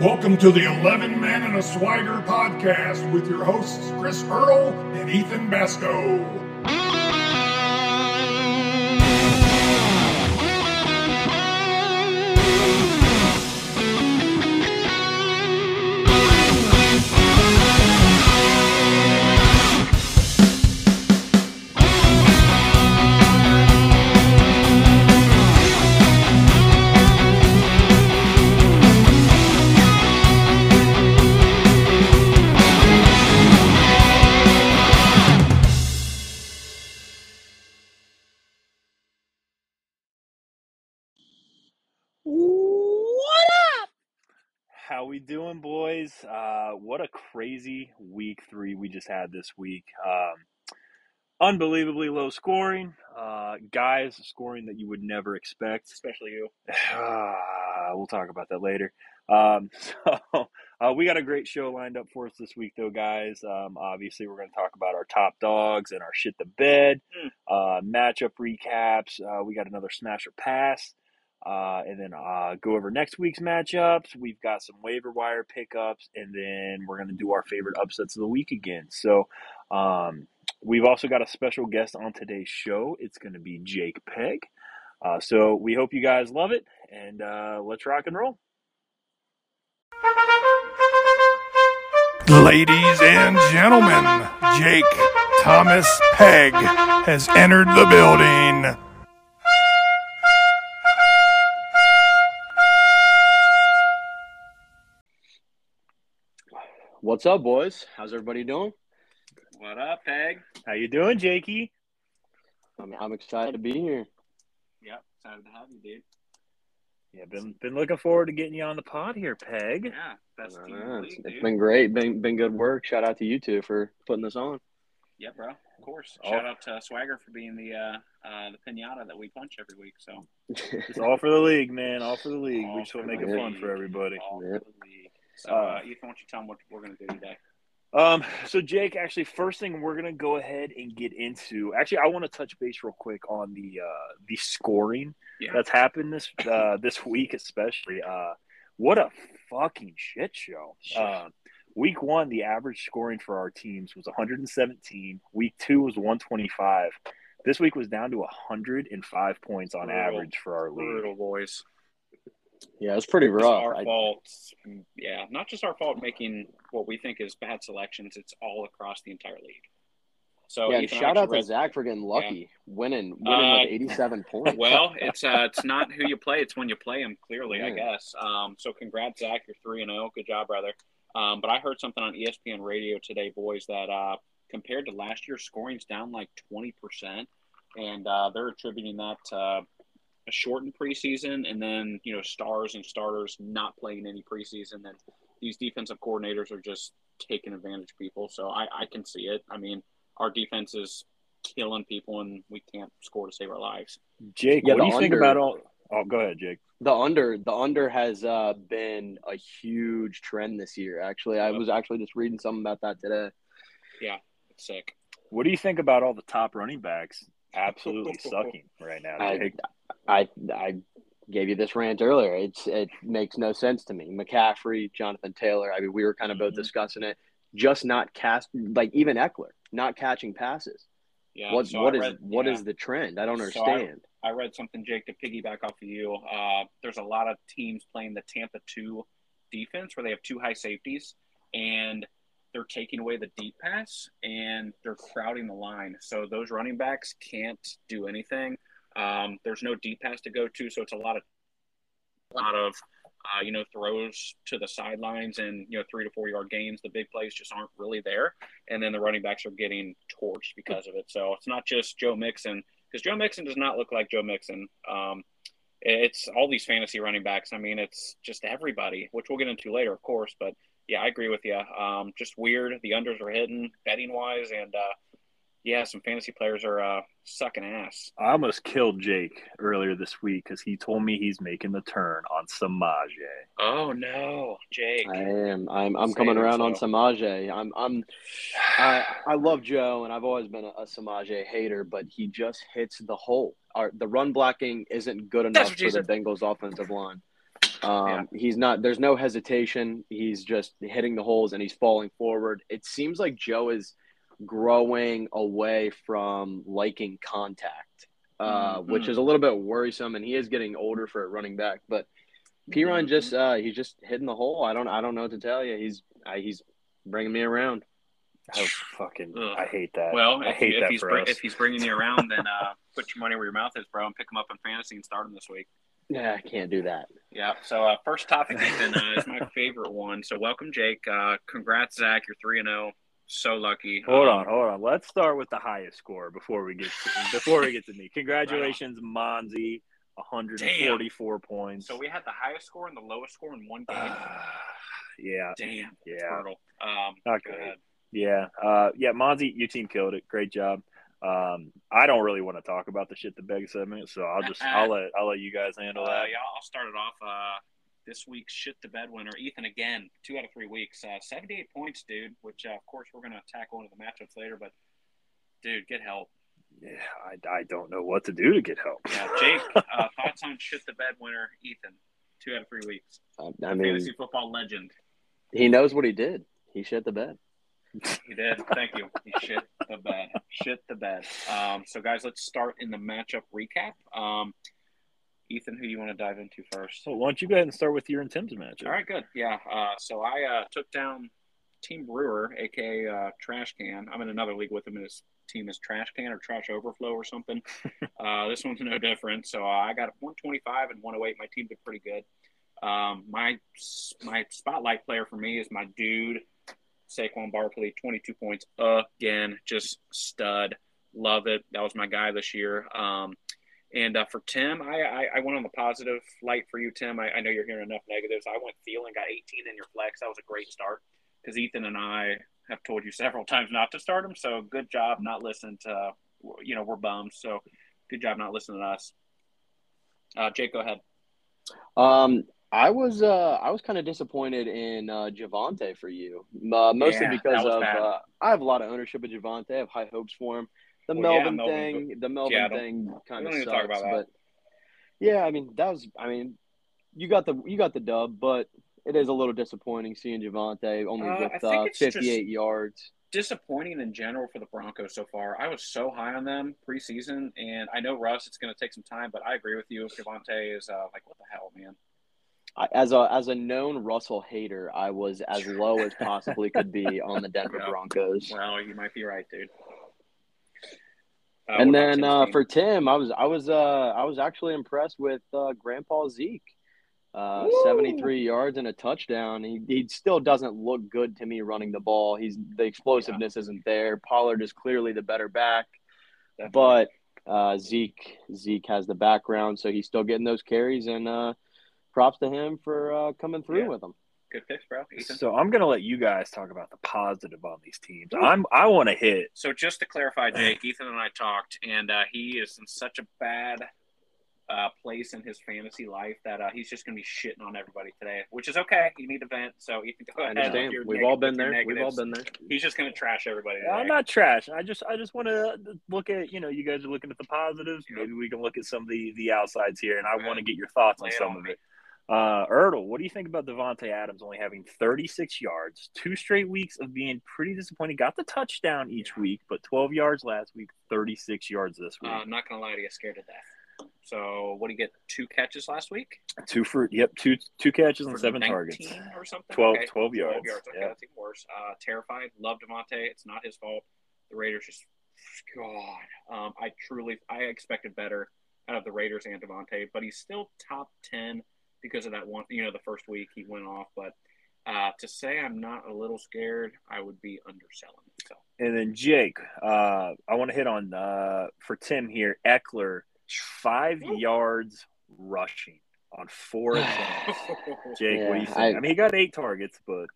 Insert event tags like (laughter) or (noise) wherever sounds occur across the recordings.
Welcome to the 11 Men and a Swagger podcast with your hosts Chris Earl and Ethan Basco. Uh, what a crazy week three we just had this week. Um, unbelievably low scoring. Uh, guys scoring that you would never expect. especially you. (sighs) Ah, we'll talk about that later. Um, (laughs) so uh, we got a great show lined up for us this week, though, guys. Um, obviously, we're going to talk about our top dogs and our shit the bed, Mm. uh, matchup recaps. Uh, we got another smash or pass. Uh, and then uh, go over next week's matchups. We've got some waiver wire pickups, and then we're going to do our favorite upsets of the week again. So, um, we've also got a special guest on today's show. It's going to be Jake Pegg. Uh, so, we hope you guys love it, and uh, let's rock and roll. Ladies and gentlemen, Jake Thomas Pegg has entered the building. What's up, boys? How's everybody doing? What up, Pegg? How you doing, Jakey? I'm, I'm excited to be here. Yep, excited to have you, dude. Yeah, been been looking forward to getting you on the pod here, Pegg. Yeah, best team in the Uh, league, it's, dude. it's been great. Been been good work. Shout out to you two for putting this on. Yeah, bro. Of course. Oh. Shout out to Swagger for being the uh, uh, the pinata that we punch every week. So (laughs) It's all for the league, man. All for the league. All we just want to make the it fun for everybody. all Yeah. for the league. So, Uh, Ethan, why don't you tell them what we're going to do today? Um, so Jake, actually, first thing we're gonna go ahead and get into. Actually, I want to touch base real quick on the uh, the scoring Yeah. that's happened this uh, (laughs) this week, especially. Uh, what a fucking shit show. Uh, week one, the average scoring for our teams was 117. Week two was 125. This week was down to 105 points on Brutal. average for our league. Brutal, boys. Yeah, it's pretty It's rough. our I- fault. Yeah, not just our fault making what we think is bad selections. It's all across the entire league. So yeah, shout out to Zach for getting lucky, winning winning Uh, with 87 (laughs) points. well, (laughs) it's uh, it's not who you play; it's when you play them. Clearly, I guess. Um, so, congrats, Zach. You're three and zero. Good job, brother. Um, but I heard something on ESPN Radio today, boys, that uh, compared to last year, scoring's down like twenty percent, and uh, they're attributing that to uh, a shortened preseason, and then you know stars and starters not playing any preseason. Then these defensive coordinators are just taking advantage of people. So I, I can see it. I mean, our defense is killing people, and we can't score to save our lives. Jake, Yeah, what do the you think about all? Oh, go ahead, Jake. the under the under has uh, been a huge trend this year. Actually, I Yep. was actually just reading something about that today. Yeah, it's sick. What do you think about all the top running backs absolutely sucking right now, I, I I gave you this rant earlier. It's it makes no sense to me. McCaffrey, Jonathan Taylor. I mean, we were kind of both Mhm. discussing it. Just not cast like even Ekeler not catching passes. Yeah. what so what I is read- what yeah, is the trend? I don't So understand. I read something, Jake, to piggyback off of you. Uh, there's a lot of teams playing the Tampa two defense where they have two high safeties, and they're taking away the deep pass and they're crowding the line. So those running backs can't do anything. Um, there's no deep pass to go to, so it's a lot of a lot of uh, you know throws to the sidelines and you know three to four yard gains. The big plays just aren't really there, and then the running backs are getting torched because of it. So it's not just Joe Mixon because Joe Mixon does not look like Joe Mixon. Um, it's all these fantasy running backs. I mean, it's just everybody, which we'll get into later, of course. But yeah, I agree with you. Um, just weird. The unders are hidden betting wise, and uh, yeah, some fantasy players are uh, sucking ass. I almost killed Jake earlier this week because he told me he's making the turn on Samaje. Oh no, Jake. I am. I'm. I'm Save coming around on yourself. Samaje. I'm. I'm. I, I love Joe, and I've always been a, a Samaje hater, but he just hits the hole. Our, the run blocking isn't good enough for you the said. Bengals offensive line. Um, Yeah. He's not. There's no hesitation. He's just hitting the holes and he's falling forward. It seems like Joe is growing away from liking contact, uh, Mhm. which is a little bit worrisome. And he is getting older for a running back, but Perine just uh, he's just hitting the hole. I don't I don't know what to tell you. He's uh, he's bringing me around. Oh, fucking, Ugh. I hate that. Well, I if, hate if that he's for br- us. if he's bringing you around, then (laughs) uh, put your money where your mouth is, bro, and pick him up in fantasy and start him this week. Yeah, I can't do that. Yeah. So uh, first topic, Ethan, uh, is my (laughs) favorite one. So welcome, Jake. Uh, congrats, Zach. You're three and zero. So lucky. Hold Um, on, hold on. Let's start with the highest score before we get to, before we get to me. Congratulations, Monzi, 144 points. So we had the highest score and the lowest score in one game. yeah, Damn. yeah, Brutal. Um, Not go great. ahead. yeah, uh, yeah. Monzi, your team killed it. Great job. Um, I don't really want to talk about the shit the beg segment, so I'll just I'll let I'll let you guys handle Uh, that. yeah, I'll start it off. Uh, this week's shit the bed winner, Ethan again, two out of three weeks, uh, seventy-eight points, dude. Which uh, of course we're gonna tackle into the matchups later, but dude, get help. Yeah, I, I don't know what to do to get help. Yeah, Jake, (laughs) uh, thoughts on shit the bed winner, Ethan, two out of three weeks. I, I mean, Fantasy football legend. he knows what he did. He shit the bed. He did. Thank you. He shit the bed. Shit the bed. Um, so guys, let's start in the matchup recap. Um, Ethan, who you want to dive into first? So why don't you go ahead and start with your and Tim's matchup? All right, good. Yeah. Uh, so I uh, took down Team Brewer, aka uh, Trash Can. I'm in another league with him, and his team is Trash Can or Trash Overflow or something. (laughs) uh, this one's no different. So uh, I got 125 and 108. My team did pretty good. Um, my my spotlight player for me is my dude Saquon Barkley, 22 points again, just stud. Love it. That was my guy this year. Um, and uh, for Tim, I, I, I went on the positive light for you, Tim. I, I know you're hearing enough negatives. I went Thielen, got 18 in your flex. That was a great start because Ethan and I have told you several times not to start him. So good job not listening to, you know, we're bums. So good job not listening to us. Uh, Jake, go ahead. Um, I was uh I was kind of disappointed in uh, Javonte for you, uh, mostly Yeah, because of uh, I have a lot of ownership of Javonte. I have high hopes for him. The Well, yeah, Melvin Melvin, thing, the Melvin yeah, thing kind of sucks. about. But yeah, I mean that was I mean you got the you got the dub, but it is a little disappointing seeing Javonte only Uh, with uh, 58 yards. disappointing in general for the Broncos so far. I was so high on them preseason, and I know Russ. It's going to take some time, but I agree with you. Javonte is uh, like, what the hell, man? I, as a as a known Russell hater, I was as (laughs) low as possibly could be on the Denver Yeah. Broncos. Well, you might be right, dude. Uh, and then uh, for Tim, I was I was uh, I was actually impressed with uh, Grandpa Zeke. Uh, 73 yards and a touchdown. He, he still doesn't look good to me running the ball. He's the explosiveness isn't there. Pollard is clearly the better back, Definitely. but uh, Zeke Zeke has the background, so he's still getting those carries. And uh, props to him for uh, coming through Yeah. with them. good picks, bro. Ethan. So I'm gonna let you guys talk about the positive on these teams. I'm I want to hit. So just to clarify, Jake, Ethan and I talked, and uh, he is in such a bad uh, place in his fantasy life that uh, he's just going to be shitting on everybody today, which is okay. You need to vent, so Ethan, go ahead. with understand. We've neg- all been with your there. We've all been there. He's just going to trash everybody. Today. I'm not trash. I just I just want to look at you know you guys are looking at the positives. Yep. Maybe we can look at some of the the outsides here, and I want to get your thoughts Lay on some on of me. it. Uh, Ertl, what do you think about Davante Adams only having 36 yards, two straight weeks of being pretty disappointing? Got the touchdown each week, but 12 yards last week, 36 yards this week. Uh, I'm not going to lie to you, scared to death. So what do you get? Two catches last week two for yep, two two catches and seven targets. or something. 12 Okay, 12 yards, Okay, yeah. that's even worse. Uh, terrified. Love Davante. It's not his fault. The Raiders just God. Um, I truly I expected better out of the Raiders and Davante, but he's still top ten because of that one. You know, the first week he went off, but. Uh, to say I'm not a little scared, I would be underselling. it. So And then Jake, uh, I want to hit on uh, for Tim here. Ekeler, five Ooh. yards rushing on four (sighs) attempts. Jake, what do you Yeah, think? I- I, mean, he got eight targets, but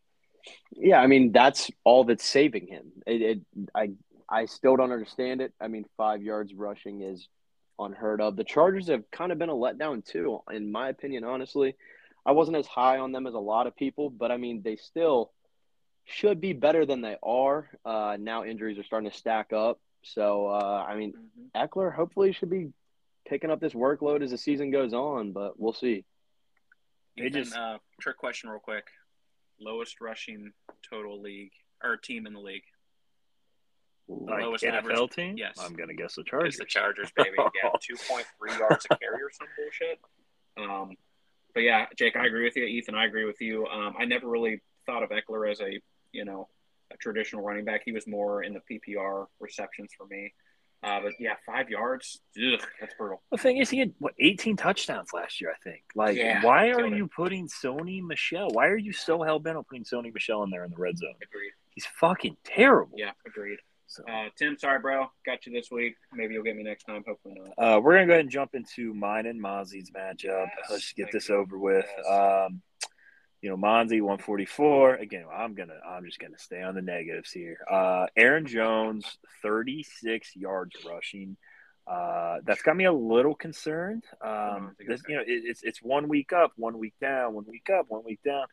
Yeah, I mean that's all that's saving him. It, it I I still don't understand it. I mean, five yards rushing is unheard of. The Chargers have kind of been a letdown too, in my opinion. Honestly, I wasn't as high on them as a lot of people, but I mean they still should be better than they are. Uh, now injuries are starting to stack up, so uh, I mean Ekeler hopefully should be picking up this workload as the season goes on, but we'll see. It Ethan, just- uh, trick question, real quick. Lowest rushing total league or team in the league? Like lowest NFL average- team. yes. I'm gonna guess the It's Chargers. the Chargers, baby. Yeah, (laughs) two point three yards a carry or some bullshit. Um, but yeah, Jake, I agree with you. Ethan, I agree with you. Um, I never really thought of Ekeler as a you know a traditional running back. He was more in the PPR receptions for me. Uh, but yeah, five yards, ugh, that's brutal. The thing is, he had what 18 touchdowns last year, I think. Like, Yeah, why are killed it. you putting Sony Michel? Why are you so hell bent on putting Sony Michel in there in the red zone? Agreed. He's fucking terrible. Yeah, agreed. So, Uh, Tim, sorry, bro. Got you this week. Maybe you'll get me next time. Hopefully not. uh, we're gonna go ahead and jump into mine and Mozzie's matchup. Yes, Let's just get this you. over with. Yes. Um, you know, Monzi 144. Again, I'm gonna I'm just gonna stay on the negatives here. Uh, Aaron Jones 36 yards rushing. Uh, that's got me a little concerned. Um, this, you know, it, it's it's one week up, one week down, one week up, one week down.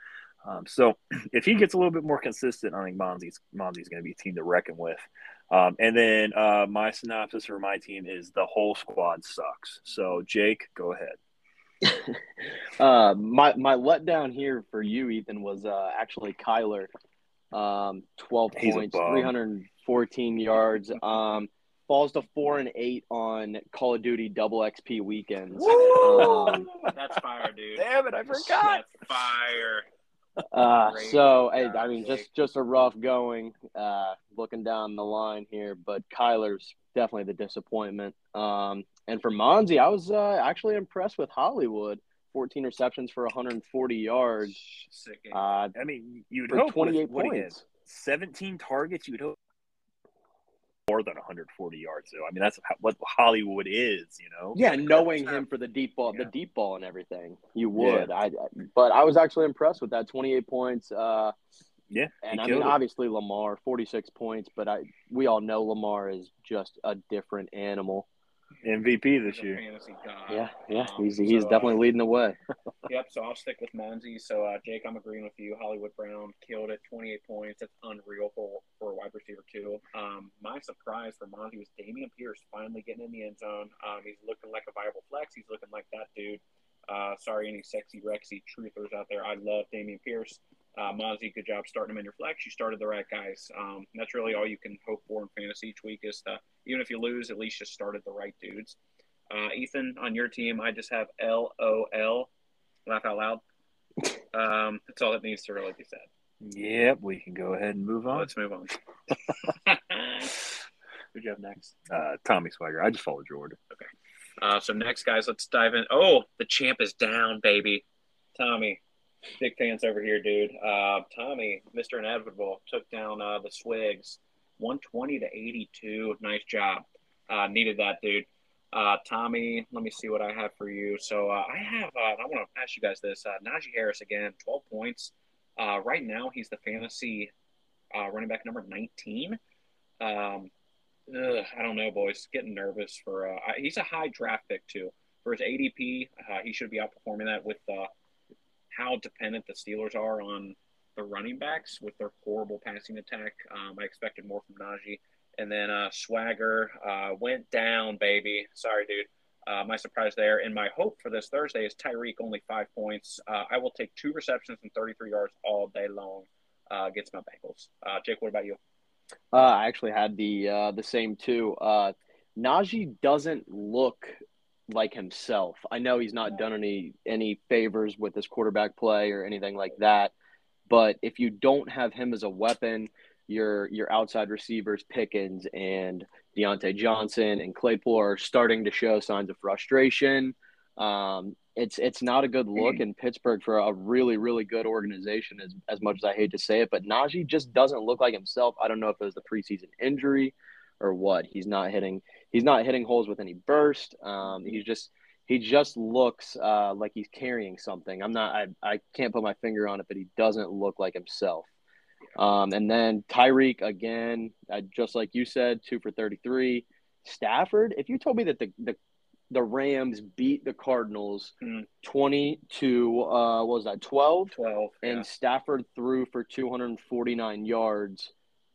Um, so (clears throat) if he gets a little bit more consistent, I think Monzi's Monzi's going to be a team to reckon with. Um, and then uh, my synopsis for my team is the whole squad sucks. So Jake, go ahead. (laughs) Uh, my my letdown here for you, Ethan, was uh, actually Kyler. Um, twelve He's points, three hundred and fourteen yards. Um, falls to four and eight on Call of Duty Double XP weekends. Um, That's fire, dude. Damn it, I forgot. That's fire. Uh, so I, I mean, just just a rough going. Uh, looking down the line here, but Kyler's definitely the disappointment. Um, and for Monzi, I was uh, actually impressed with Hollywood. 14 receptions for 140 yards. Sick. Uh, I mean, you'd for hope 28 with, points. 17 targets, you'd hope more than 140 yards. Though I mean, that's what Hollywood is, you know. Yeah, knowing him for the deep ball, Yeah. the deep ball and everything, you would. I, I- but I was actually impressed with that 28 points. Uh, Yeah, and I mean, killed it. obviously Lamar 46 points, but I we all know Lamar is just a different animal. MVP this year. fantasy god. Yeah, yeah, Um, he's he's so, uh, definitely leading the way. (laughs) Yep, so I'll stick with Monzi. So, uh, Jake, I'm agreeing with you. Hollywood Brown killed it, 28 points. That's unreal for, for a wide receiver, too. Um, my surprise for Monzi was Dameon Pierce finally getting in the end zone. Um, he's looking like a viable flex. He's looking like that dude. Uh, sorry, any sexy Rexy truthers out there. I love Dameon Pierce. Uh, Monzi, good job starting him in your flex. You started the right guys. Um, that's really all you can hope for in fantasy each week is to, even if you lose, at least you started the right dudes. Uh, Ethan, on your team, I just have LOL. Laugh out loud. (laughs) Um, that's all that needs to really be said. Yep, we can go ahead and move on. Let's move on. (laughs) (laughs) Who'd you have next? Uh, Tommy Swagger. I just followed your order. Uh, so next, guys, let's dive in. Oh, the champ is down, baby. Tommy, big fans over here, dude. Uh, Tommy, Mr. Inevitable, took down uh, the Swigs, one twenty to eighty two. Nice job. Uh, needed that, dude. Uh, Tommy, let me see what I have for you. So uh, I have. Uh, I want to ask you guys this. Uh, Najee Harris again, twelve points. Uh, right now, he's the fantasy uh, running back number nineteen. Um, Ugh, I don't know, boys. Getting nervous for. Uh, I- he's a high draft pick too. For his ADP, uh, he should be outperforming that with uh, how dependent the Steelers are on the running backs with their horrible passing attack. Um, I expected more from Najee, and then uh, Swagger uh, went down, baby. Sorry, dude. Uh, my surprise there, and my hope for this Thursday is Tyreek only five points. Uh, I will take two receptions and 33 yards all day long uh, against my Bengals. Uh, Jake, what about you? I actually had the the same two. Najee doesn't look like himself. I know he's not done any any favors with his quarterback play or anything like that, but if you don't have him as a weapon, your your outside receivers Pickens and Diontae Johnson and Claypool are starting to show signs of frustration. Um, it's it's not a good look in Pittsburgh for a really really good organization. As as much as I hate to say it, but Najee just doesn't look like himself. I don't know if it was the preseason injury or what. He's not hitting he's not hitting holes with any burst. Um, he's just he just looks uh, like he's carrying something. I'm not I I can't put my finger on it, but he doesn't look like himself. Um, and then Tyreek again, uh, just like you said, two for 33. Stafford, if you told me that the, the the Rams beat the Cardinals Hmm. 20 to uh what was that 12 12. and yeah. Stafford threw for 249 yards,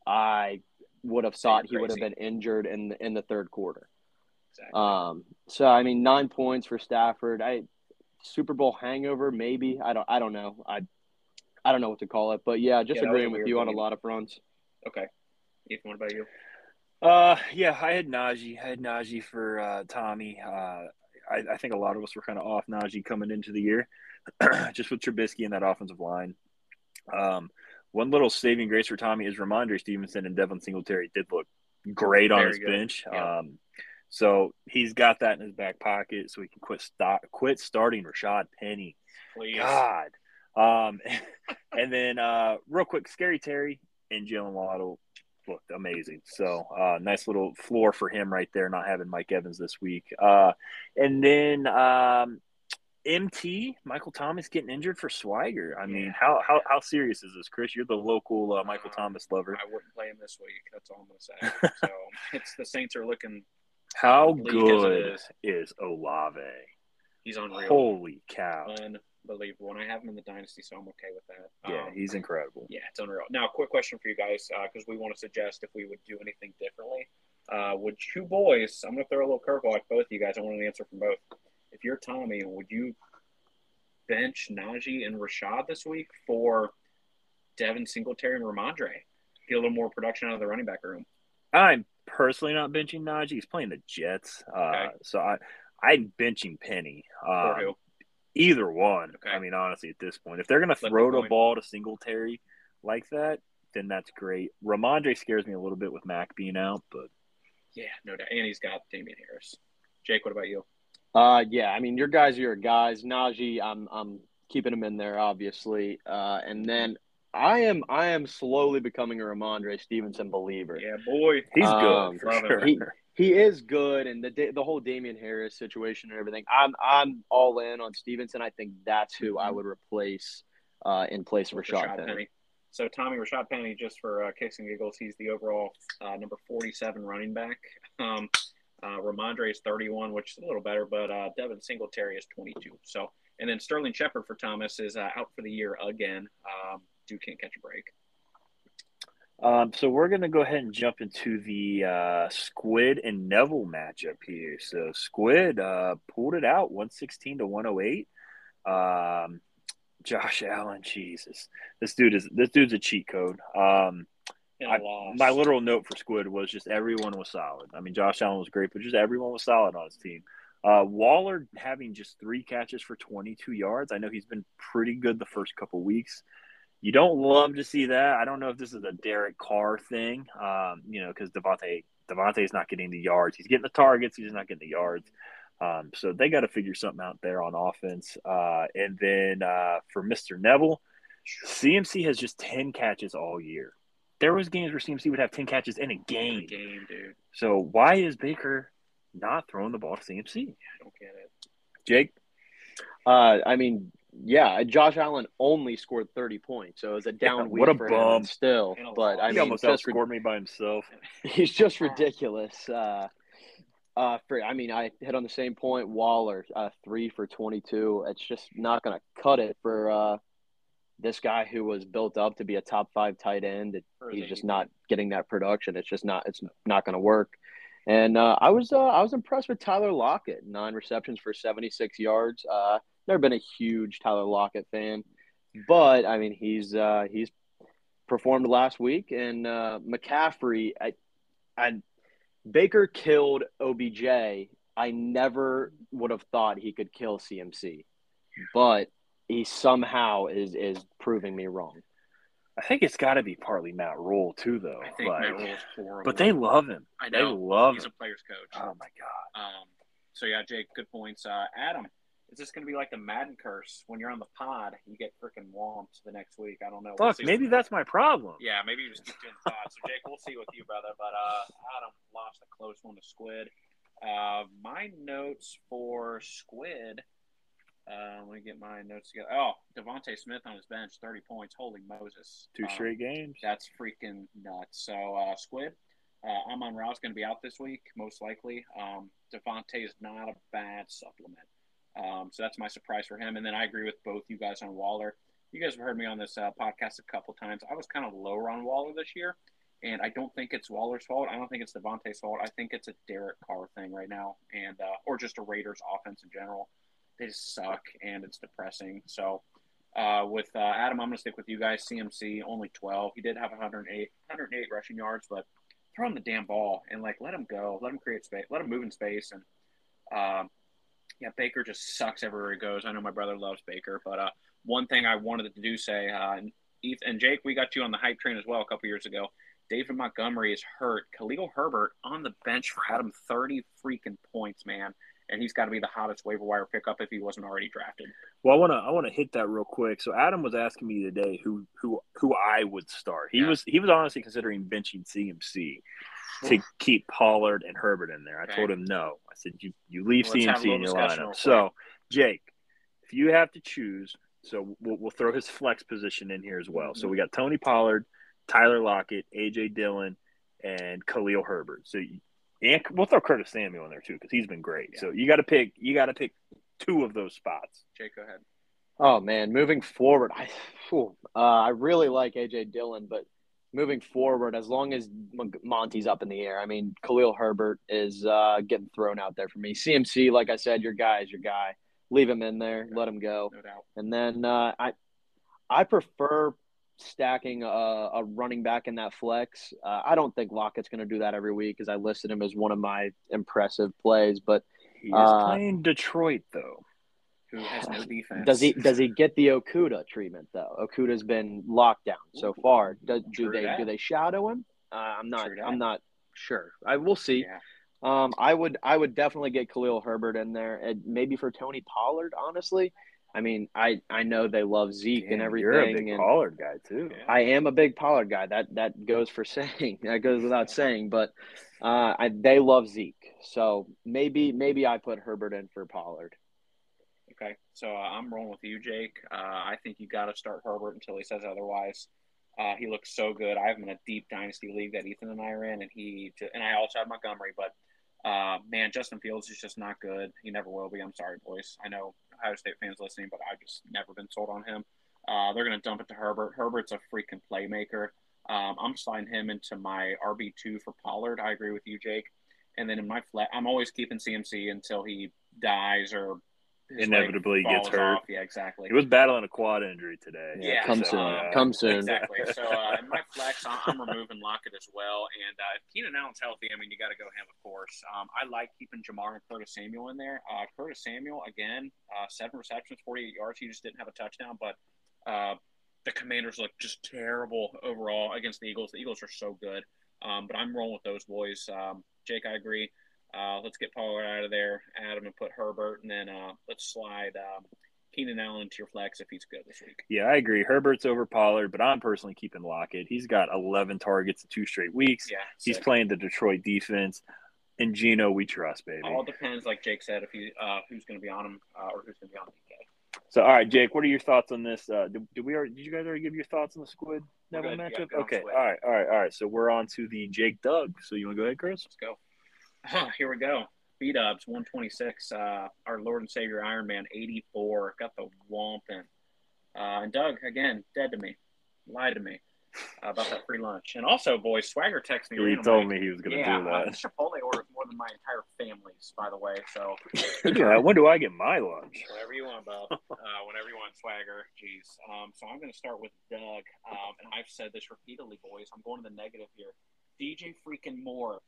I would have thought he would have been injured in the, in the third quarter. Exactly. Um, so I mean, nine points for Stafford. I Super Bowl hangover, maybe. I don't. I don't know. I I don't know what to call it, but yeah, just Yeah, that was a agreeing with weird you on a lot of fronts. Okay. Ethan, what about you? Uh, yeah, I had Najee. I had Najee for uh, Tommy. Uh, I, I think a lot of us were kind of off Najee coming into the year, (clears throat) just with Trubisky and that offensive line. Um, one little saving grace for Tommy is Rhamondre Stevenson and Devin Singletary did look great on Very his good. bench. Yeah. Um, so he's got that in his back pocket, so he can quit stop, quit starting Rashad Penny. Please. God. Um, (laughs) and then uh, real quick, Scary Terry and Jaylen Waddle looked amazing. So uh, nice little floor for him right there, not having Mike Evans this week. Uh, and then um, MT Michael Thomas getting injured for Swagger. I mean, Yeah. how how how serious is this, Chris? You're the local uh, Michael Uh, Thomas lover. I wouldn't play him this week. That's all I'm to say. (laughs) so it's the Saints are looking. How bleak as it good is. is Olave? He's unreal. Holy cow! Unbelievable. And I have him in the dynasty, so I'm okay with that. Yeah, Um, he's incredible. Yeah, it's unreal. Now, quick question for you guys, because we want to suggest if we would do anything differently. Uh, would you boys? I'm going to throw a little curveball at both of you guys. I want an answer from both. If you're Tommy, would you bench Najee and Rashad this week for Devin Singletary and Rhamondre? Get a little more production out of the running back room. I'm personally not benching Najee. He's playing the Jets, uh, Okay. so I I'm benching Penny. Um, who? either one. Okay. I mean, honestly, at this point, if they're going to Flip throw the ball to Singletary like that, then that's great. Rhamondre scares me a little bit with Mac being out, but Yeah, no doubt. And he's got Damien Harris. Jake, what about you? Uh, yeah, I mean, your guys are your guys. Najee, I'm I'm keeping him in there, obviously. Uh, and then I am I am slowly becoming a Rhamondre Stevenson believer. Yeah, boy. he's Um, good sure. He he is good, and the the whole Damien Harris situation and everything. I'm I'm all in on Stevenson. I think that's who I would replace uh, in place of with Rashad, Penny. So Tommy Rashad Penny, just for uh, kicks and giggles, he's the overall uh, number 47 running back. Um, uh, Rhamondre is 31, which is a little better, but uh, Devin Singletary is 22. So, and then Sterling Shepard for Thomas is uh, out for the year again. Um, dude can't catch a break. Um, so we're going to go ahead and jump into the uh, Squid and Neville matchup here. So Squid uh, pulled it out 116 to 108. Um, Josh Allen, Jesus, this dude is this dude's a cheat code. Um, I- my literal note for Squid was just everyone was solid. I mean, Josh Allen was great, but just everyone was solid on his team. Uh, Waller having just three catches for 22 yards. I know he's been pretty good the first couple weeks. You don't love to see that. I don't know if this is a Derek Carr thing, um, you know, because Davante Davante is not getting the yards. He's getting the targets. He's not getting the yards. Um, so they got to figure something out there on offense. Uh, and then uh, for Mr. Neville, CMC has just 10 catches all year. There was games where CMC would have 10 catches in a In game. game, dude. So why is Baker not throwing the ball to CMC? I don't get it. Jake? Uh, I mean, yeah, Josh Allen only scored 30 points, so it was a down Yeah, week what a for bum. him still. A But. I he mean, almost just outscored me by himself. (laughs) he's just ridiculous. Uh, uh, for I mean, I hit on the same point. Waller, uh, three for 22. It's just not going to cut it for uh, this guy who was built up to be a top five tight end. It, For his he's just not getting that production. It's just not. It's not going to work. And uh, I was uh, I was impressed with Tyler Lockett. Nine receptions for 76 yards. Uh, never been a huge Tyler Lockett fan, but I mean he's uh, he's performed last week. And uh, McCaffrey, I, I Baker killed OBJ. I never would have thought he could kill CMC, but he somehow is is proving me wrong. I think it's got to be partly Matt Rhule too, though. I think Like, Matt Rhule is horrible. but they love him. I They know. love He's him. a player's coach. Oh my god. Um, so yeah, Jake, good points. Uh, Adam, is this going to be like the Madden curse when you're on the pod? You get freaking whomped the next week. I don't know. We'll Fuck, maybe that's my problem. Yeah, maybe you just keep doing the pod. So Jake, we'll see with you, brother. But uh, Adam lost a close one to Squid. Uh, my notes for Squid. Uh, let me get my notes together. Oh, DeVonta Smith on his bench, thirty points. Holy Moses! Two Um, straight games. that's freaking nuts. So, uh, Squid, uh, Amon Ra's going to be out this week, most likely. Um, DeVonta is not a bad supplement. Um, so that's my surprise for him. And then I agree with both you guys on Waller. You guys have heard me on this uh, podcast a couple times. I was kind of lower on Waller this year, and I don't think it's Waller's fault. I don't think it's Davante's fault. I think it's a Derek Carr thing right now, and uh, or just a Raiders offense in general. They just suck and it's depressing. So uh, with uh, Adam, I'm going to stick with you guys. CMC only 12. He did have 108 108 rushing yards, but throw him the damn ball and like let him go, let him create space, let him move in space, and um, yeah, Baker just sucks everywhere he goes. I know my brother loves Baker, but uh, one thing I wanted to do say, uh, and, and Jake, we got you on the hype train as well a couple years ago. David Montgomery is hurt. Khalil Herbert on the bench for Adam, 30 freaking points, man. And he's got to be the hottest waiver wire pickup if he wasn't already drafted. Well, I want to I want to hit that real quick. So Adam was asking me today who who who I would start. He yeah. was he was honestly considering benching CMC to keep Pollard and Herbert in there. I okay. told him no. I said you you leave Let's CMC in your lineup. So Jake, if you have to choose, so we'll, we'll throw his flex position in here as well. So we got Tony Pollard, Tyler Lockett, AJ Dillon, and Khalil Herbert. So and we'll throw Curtis Samuel in there too because he's been great. Yeah. So you got to pick you got to pick two of those spots. Jake, go ahead. Oh man, moving forward, I uh, I really like AJ Dillon, but moving forward, as long as Monty's up in the air, I mean, Khalil Herbert is uh, getting thrown out there for me. CMC, like I said, your guy is your guy. Leave him in there, let him go, no doubt. And then uh, I I prefer stacking a, a, running back in that flex. Uh, I don't think Lockett's going to do that every week because I listed him as one of my impressive plays. But he is uh, playing Detroit though, who has no (sighs) defense. Does he does he get the (laughs) Okudah treatment though? Okudah's been locked down so far. Do, do they that. do they shadow him? Uh, I'm not. I'm not sure. I will see. Yeah. Um, I would I would definitely get Khalil Herbert in there, and maybe for Tony Pollard, honestly. I mean, I I know they love Zeke Damn, and everything. You're a big and Pollard guy too. I am a big Pollard guy. That that goes for saying. (laughs) That goes without saying. But uh, I, they love Zeke, so maybe maybe I put Herbert in for Pollard. Okay, so uh, I'm rolling with you, Jake. Uh, I think you got to start Herbert until he says otherwise. Uh, he looks so good. I have him in a deep dynasty league that Ethan and I are in, and he and I also have Montgomery, but uh, man, Justin Fields is just not good. He never will be. I'm sorry, boys. I know Ohio State fans listening, but I've just never been sold on him. Uh, they're going to dump it to Herbert. Herbert's a freaking playmaker. Um, I'm sliding him into my RB two for Pollard. I agree with you, Jake. And then in my flat, I'm always keeping CMC until he dies or inevitably gets hurt. Off. Yeah, exactly. He was battling a quad injury today. Yeah, come so, soon. Uh, come soon. Exactly. So uh, (laughs) my flex, I'm removing Lockett as well. And uh, if Keenan Allen's healthy, I mean, you got to go him, of course. Um, I like keeping Ja'Marr and Curtis Samuel in there. Uh, Curtis Samuel again, uh, seven receptions, 48 yards. He just didn't have a touchdown, but. Uh, the Commanders look just terrible overall against the Eagles. The Eagles are so good, um, but I'm rolling with those boys. Um, Jake, I agree. Uh, let's get Pollard out of there, Adam, and put Herbert, and then uh, let's slide um, Keenan Allen to your flex if he's good this week. Yeah, I agree. Herbert's over Pollard, but I'm personally keeping Lockett. He's got 11 targets in two straight weeks. Yeah, he's playing the Detroit defense. And Gino, we trust, baby. All depends, like Jake said, if he uh, who's going to be on him uh, or who's going to be on DK. So, all right, Jake, what are your thoughts on this? Uh, did, did we already, did you guys already give your thoughts on the Squid Neville matchup? Yeah, okay, all right, all right, all right. So we're on to the Jake Doug. So you want to go ahead, Chris? Let's go. Here we go. B Dubs 126. Uh, our Lord and Savior Iron Man 84. Got the whomping. Uh, and Doug again dead to me, lied to me uh, about that free lunch. And also, boys, Swagger texted me. He told me he was going to yeah, do that. Uh, Chipotle orders more than my entire family's, by the way. So (laughs) yeah, when do I get my lunch? Whatever you want, Bob. (laughs) Uh, whenever you want, Swagger. Jeez. Um, so I'm going to start with Doug. Um, and I've said this repeatedly, boys. I'm going to the negative here. DJ freaking Moore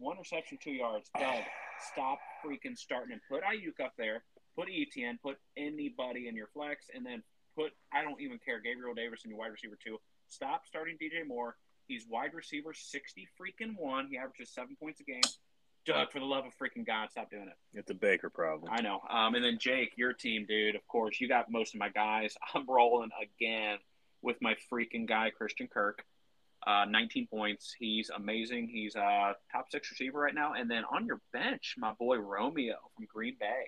one reception, two yards. Doug, stop freaking starting and put Aiyuk up there. Put Etienne. Put anybody in your flex, and then put I don't even care Gabriel Davis in your wide receiver two. Stop starting DJ Moore. He's wide receiver sixty freaking one. He averages seven points a game. Doug, for the love of freaking God, stop doing it. It's a Baker problem. I know. Um, and then Jake, your team, dude. Of course, you got most of my guys. I'm rolling again with my freaking guy, Christian Kirk uh, 19 points. He's amazing. He's a top six receiver right now. And then on your bench, my boy Romeo from Green Bay.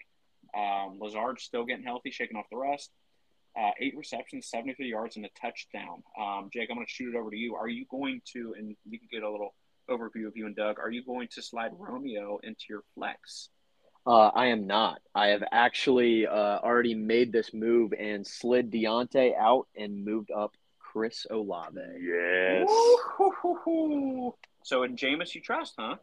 Um, Lazard's still getting healthy, shaking off the rust. Uh, eight receptions, 73 yards, and a touchdown. Um, Jake, I'm going to shoot it over to you. Are you going to, and you can get a little overview of you and Doug, are you going to slide Romeo into your flex? Uh, I am not. I have actually uh, already made this move and slid Diontae out and moved up Chris Olave. Yes. Woo-hoo-hoo-hoo. So in Jameis, you trust, huh?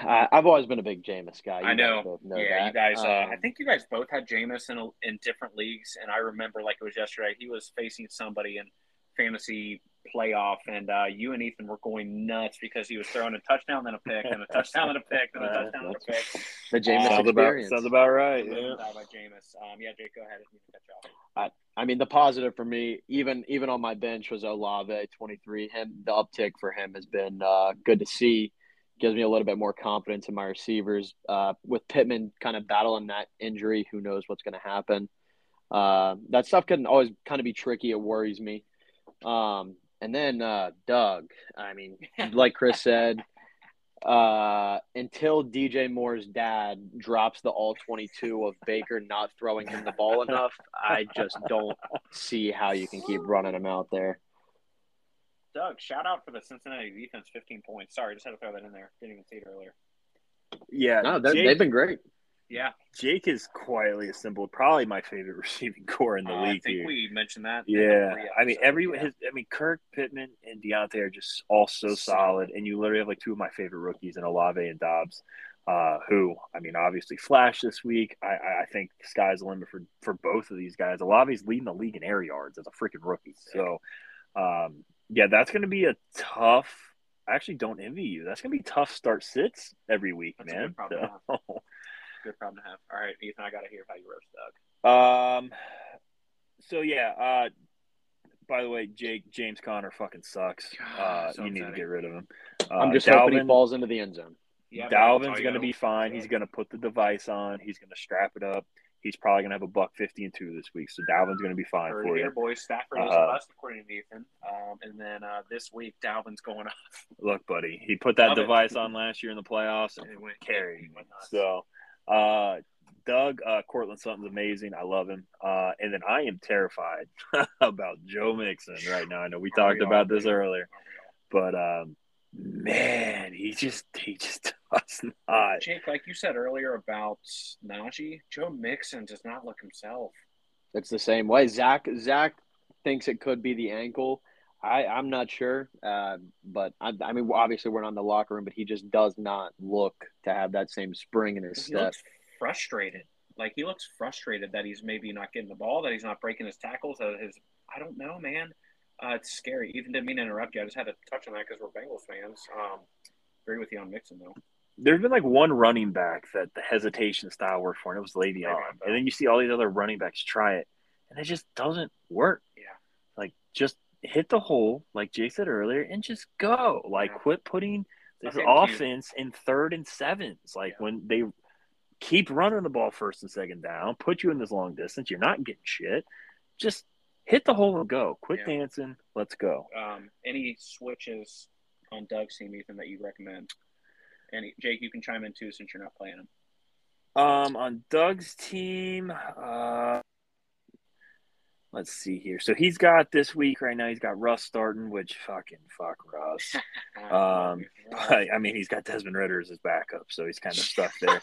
I, I've always been a big Jameis guy. You I know. guys know yeah, that. you guys. Uh, I Um, think you guys both had Jameis in a, in different leagues, and I remember like it was yesterday. He was facing somebody in fantasy playoff, and uh, you and Ethan were going nuts because he was throwing a touchdown, then a pick, and a touchdown, and a pick, then a Uh, touchdown, and a pick. the Jameis sounds about sounds about right. Yeah. Yeah. By Jameis. Um, yeah, Jake, go ahead. If catch up. I mean, the positive for me, even even on my bench, was Olave, twenty three. Him, the uptick for him has been uh, good to see. Gives me a little bit more confidence in my receivers. Uh, with Pittman kind of battling that injury, who knows what's going to happen? Uh, that stuff can always kind of be tricky. It worries me. Um, and then uh, Doug. I mean, (laughs) like Chris said, uh, until DJ Moore's dad drops the all 22 of Baker not throwing him the ball enough, I just don't see how you can keep running him out there. Doug, shout out for the Cincinnati defense, 15 points. Sorry, just had to throw that in there. Didn't even see it earlier. Yeah. No, Jake, they've been great. Yeah, Jake is quietly assembled probably my favorite (laughs) receiving corps in the uh, I think here. we mentioned that. Yeah, I mean every Yeah. his, I mean Kirk Pittman and Diontae are just all so solid, and you literally have like two of my favorite rookies in Olave and Doubs, uh, who I mean obviously flashed this week. I, I think sky's the limit for for both of these guys. Olave's leading the league in air yards as a freaking rookie, so um, yeah, that's going to be a tough. I actually don't envy you. That's going to be tough start sits every week, That's a man. So- (laughs) Good problem to have. All right, Ethan, I got to hear how you roast Doug. Um. So yeah. Uh. By the way, Jake James Conner fucking sucks. Uh, So you need to get rid of him. Uh, I'm just hoping he falls into the end zone. Yeah, but I'll tell Dalvin's going to be fine. He's going to put the device on. He's going to strap it up. He's probably going to have a buck fifty and two this week. So Dalvin's going to be fine Heard for it here, you. boys. Stafford is Uh, bust, according to Ethan. Um, and then uh, this week, Dalvin's going off. Look, buddy, he put that Love it. device on last year in the playoffs and It went- carried. he went nuts. So, uh, Doug uh, Courtland Sutton's amazing. I love him. Uh, and then I am terrified (laughs) about Joe Mixon right now. I know we Are talked we about this Are we all? earlier, but um, man, he just he just (laughs) does not. Jake, like you said earlier about Najee, Joe Mixon does not look himself. It's the same way. Zach Zach thinks it could be the ankle. I I'm not sure, uh, but I, I mean, obviously we're not in the locker room, but he just does not look to have that same spring in his He step. looks frustrated. Like he looks frustrated that he's maybe not getting the ball, that he's not breaking his tackles. That his I don't know, man. Uh, it's scary. Even didn't mean to interrupt you. I just had to touch on that because we're Bengals fans. Um, agree with you on Mixon though. There's been like one running back that the hesitation style worked for, and it was Lady Le'Veon Bell. And then you see all these other running backs try it, and it just doesn't work. Yeah. Like just hit the hole, like Jake said earlier, and just go. Like quit putting this Okay, to you. offense in third and sevens. Like Yeah. when they keep running the ball first and second down, put you in this long distance, you're not getting shit. Just hit the hole and go. Quit Yeah. dancing. Let's go. Um, any switches on Doug's team, Ethan, that you'd recommend? And Jake, you can chime in too since you're not playing him. Um, on Doug's team, uh, let's see here. So he's got this week right now. He's got Russ starting, which fucking fuck Russ. (laughs) Um, (laughs) (laughs) But I mean, he's got Desmond Ridder as his backup, so he's kind of stuck there.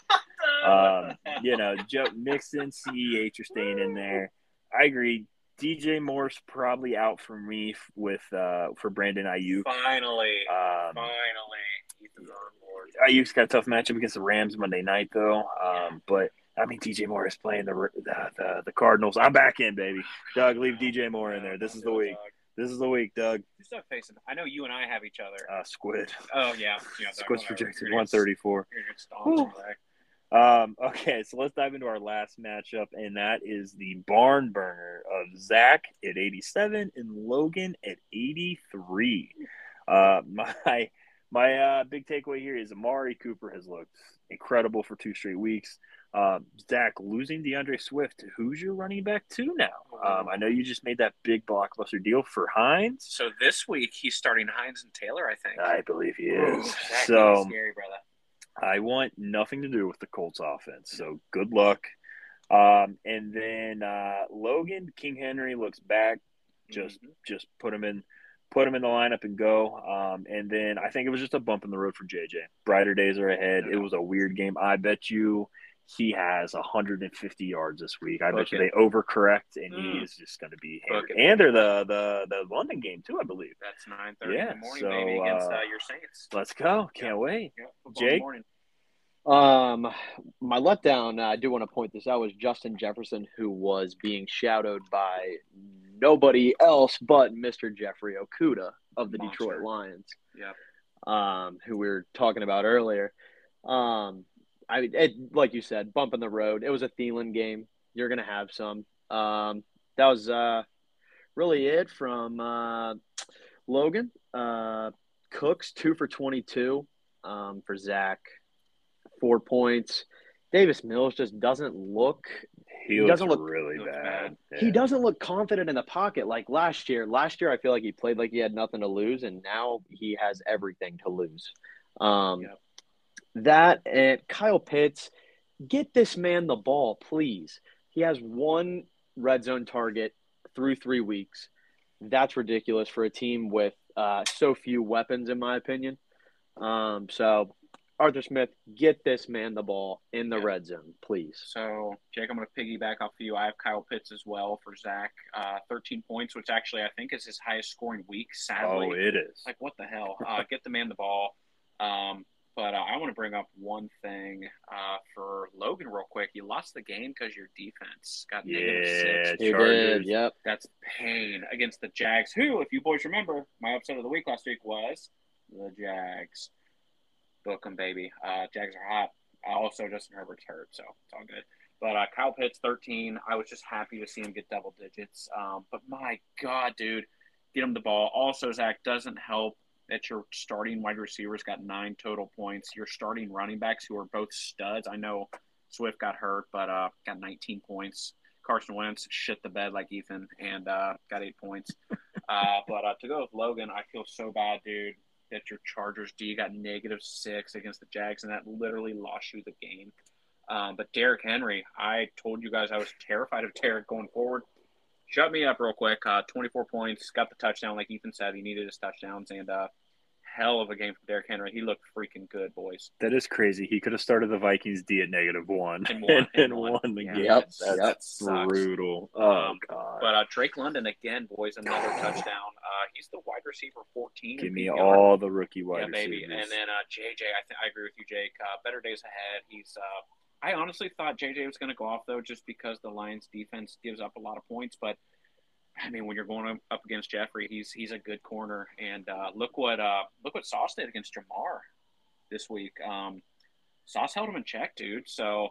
Um, you know, Joe Mixon, CEH are staying in there. I agree. DJ Moore's probably out for me with uh for Brandon Aiyuk. finally, Um, finally, Aiyuk's got a tough matchup against the Rams Monday night, though. Um, but I mean, DJ Moore is playing the, the the the Cardinals. I'm back in, baby. Doug, leave DJ Moore in there. This is the week. This is the week, Doug. Doug facing? I know you and I have each other. Uh, Squid. oh yeah, yeah. Squid's projected You're gonna get- 134. you're gonna get stomped Whew. back. Um, okay, so let's dive into our last matchup, and that is the barn burner of Zach at 87 and Logan at 83. Uh, (laughs) my my uh, big takeaway here is Amari Cooper has looked incredible for two straight weeks. Um, Zach losing D'Andre Swift. Who's your running back to now? Um, I know you just made that big blockbuster deal for Hines. So this week he's starting Hines and Taylor, I think. I believe he is. Zach, So scary, brother. I want nothing to do with the Colts offense. So good luck. Um, and then uh, Logan King Henry looks back. Just Mhm. just put him in, put him in the lineup and go. Um, and then I think it was just a bump in the road for JJ. Brighter days are ahead. It was a weird game. I bet you he has 150 yards this week. I Book bet you they overcorrect, and he Mm. is just going to be Book hammered. And they're the the the London game too, I believe. That's nine thirty Yeah, in the morning, so, baby, against uh, uh, your Saints. Let's go! Can't wait. Yep, football in the Jake? morning. Um, my letdown. uh, I do want to point this out was Justin Jefferson, who was being shadowed by nobody else but Mr. Jeffrey Okudah of the Monster. Detroit Lions. Yep. Um, who we were talking about earlier. Um, I it, like you said, bump in the road. It was a Thielen game. You're gonna have some. Um, that was uh really it from uh, Logan. Uh, Cooks two for twenty two. Um, for Zach, four points. Davis Mills just doesn't look. He, He doesn't look- really bad. He doesn't look confident in the pocket like last year. Last year, I feel like he played like he had nothing to lose, and now he has everything to lose. Um, Yep. That and Kyle Pitts, get this man the ball, please. He has one red zone target through three weeks. That's ridiculous for a team with uh, so few weapons, in my opinion. Um, so, Arthur Smith, get this man the ball in the Yeah. red zone, please. So, Jake, I'm going to piggyback off of you. I have Kyle Pitts as well for Zach. Uh, 13 points, which actually I think is his highest scoring week, sadly. Oh, it is. like, what the hell? Uh, get the man the ball. Um, but uh, I want to bring up one thing uh, for Logan real quick. You lost the game because your defense got negative Yeah, six. He did, yep. That's pain against the Jags, who, if you boys remember, my upset of the week last week was the Jags. Book 'em, baby. Uh, Jags are hot. Also, Justin Herbert's hurt, so it's all good. But uh, Kyle Pitts, 13. I was just happy to see him get double digits. Um, but my God, dude, get him the ball. Also, Zach, doesn't help that your starting wide receivers got nine total points. Your starting running backs, who are both studs. I know Swift got hurt, but uh, got 19 points. Carson Wentz shit the bed like Ethan and uh, got eight points. uh, (laughs) but uh, to go with Logan, I feel so bad, dude, that your Chargers D got negative six against the Jags, and that literally lost you the game. Um, but Derrick Henry, I told you guys I was terrified of Derrick going forward. Shut me up real quick. Uh, 24 points, got the touchdown, like Ethan said. He needed his touchdowns, and uh, hell of a game from Derrick Henry. He looked freaking good, boys. That is crazy. He could have started the Vikings D at negative one And (laughs) won, and, and won. won the Yeah, game. Yep, That's yep. That sucks. brutal. Oh Um, god. But uh, Drake London again, boys, another (gasps) touchdown. Uh, he's the wide receiver 14. Give me PPR. all the rookie wide yeah, baby. receivers. And then uh, JJ, I think I agree with you, Jake. Uh, better days ahead. He's. Uh, I honestly thought JJ was going to go off though, just because the Lions' defense gives up a lot of points. But I mean, when you're going up- against Jeffrey, he's he's a good corner. And uh, look what uh, look what Sauce did against Ja'Marr this week. Um, Sauce held him in check, dude. So.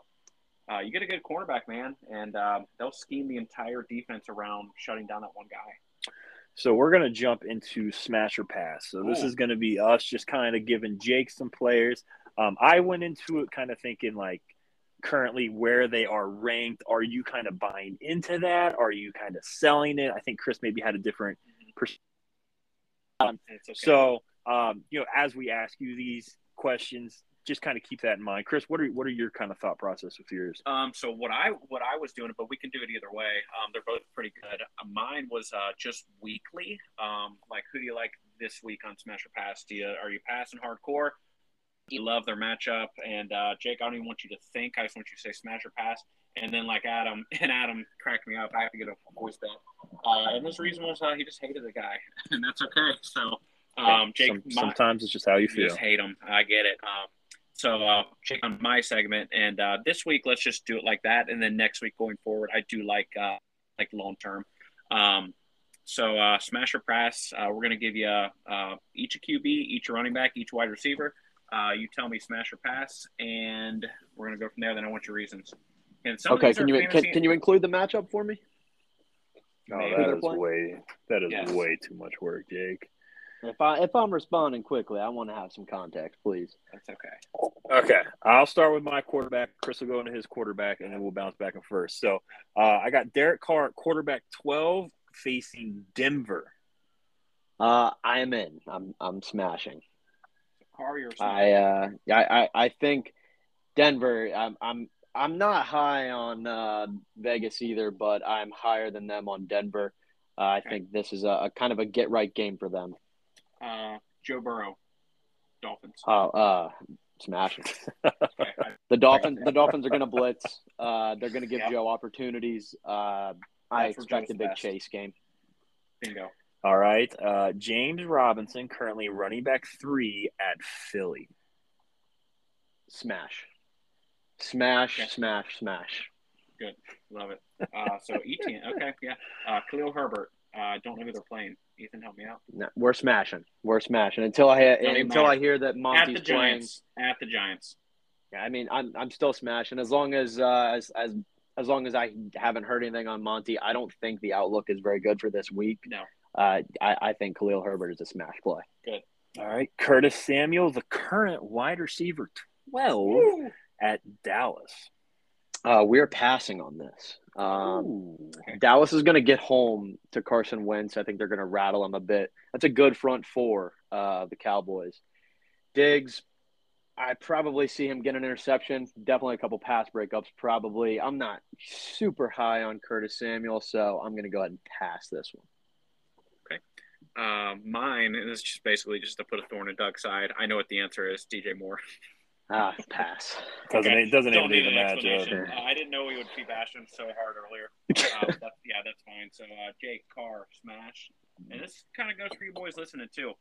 Uh, you get a good cornerback, man, and uh, they'll scheme the entire defense around shutting down that one guy. So we're gonna jump into smasher pass. So this Ooh. is gonna be us just kind of giving Jake some players. Um, I went into it kind of thinking like currently where they are ranked. Are you kind of buying into that? Are you kind of selling it? I think Chris maybe had a different. And it's okay. So um, you know, as we ask you these questions, just kind of keep that in mind. Chris, what are what are your kind of thought process with yours? Um, so what I what I was doing, but we can do it either way. Um, they're both pretty good. Uh, mine was uh, just weekly. Um, like who do you like this week on Smash or Pass? Do you are you passing hardcore? You love their matchup, and uh, Jake, I don't even want you to think. I just want you to say Smash or Pass, and then like Adam (laughs) and Adam cracked me up. I have to get a voice bet, uh, and his reason was uh, he just hated the guy, (laughs) and that's okay. So, um, Jake, Some- my- sometimes it's just how you you feel. just hate them. I get it. Um, so uh, check on my segment, and uh, this week let's just do it like that, and then next week going forward, I do like uh, like long term. Um, so uh, smash or press, uh, we're gonna give you uh, each a QB, each a running back, each wide receiver. Uh, you tell me smash or pass, and we're gonna go from there. Then I want your reasons. And some Okay, can you can, can you include the matchup for me? Oh, Maybe. that They're is playing? way that is Yes. way too much work, Jake. If I if I'm responding quickly, I want to have some context, please. That's okay. Okay, I'll start with my quarterback. Chris will go into his quarterback, and then we'll bounce back and first. So uh, I got Derek Carr, at quarterback twelve, facing Denver. Uh, I am in. I'm I'm smashing. Carr, you're I uh I I, I think Denver. I'm I'm I'm not high on uh, Vegas either, but I'm higher than them on Denver. Uh, I Okay. think this is a, a kind of a get right game for them. uh, Joe Burrow, Dolphins. Uh, uh smashing. Okay, (laughs) The Dolphins, the Dolphins are going to blitz. Uh, they're going to give Yep. Joe opportunities. Uh, I expect a big best. chase game. bingo. All right. Uh, James Robinson, currently running back three at Philly. Smash, smash, Okay. smash, smash. Good. Love it. Uh, so (laughs) Etienne. Okay, yeah. Uh, Khalil Herbert. I uh, don't know who they're playing. Ethan, help me out. No, we're smashing. We're smashing until I Doesn't until I hear that Monty's At the playing. Giants. At the Giants. Yeah, I mean, I'm I'm still smashing as long as uh, as as as long as I haven't heard anything on Monty. I don't think the outlook is very good for this week. No. Uh, I, I think Khalil Herbert is a smash play. Good. All right. Curtis Samuel, the current wide receiver 12 at Dallas. Uh, we're passing on this. Um, Ooh. Dallas is going to get home to Carson Wentz. I think they're going to rattle him a bit. That's a good front four, uh, the Cowboys. Diggs, I probably see him get an interception. Definitely a couple pass breakups, probably. I'm not super high on Curtis Samuel, so I'm going to go ahead and pass this one. Uh, mine is just basically just to put a thorn in Doug's side. I know what the answer is. DJ Moore. (laughs) Ah, pass. Doesn't Okay. it doesn't Don't even need need an a explanation. Uh, I didn't know we would be bashing so hard earlier. (laughs) Uh, that's, yeah, that's fine. So uh, Jake Carr smash, and this kind of goes for you boys listening too.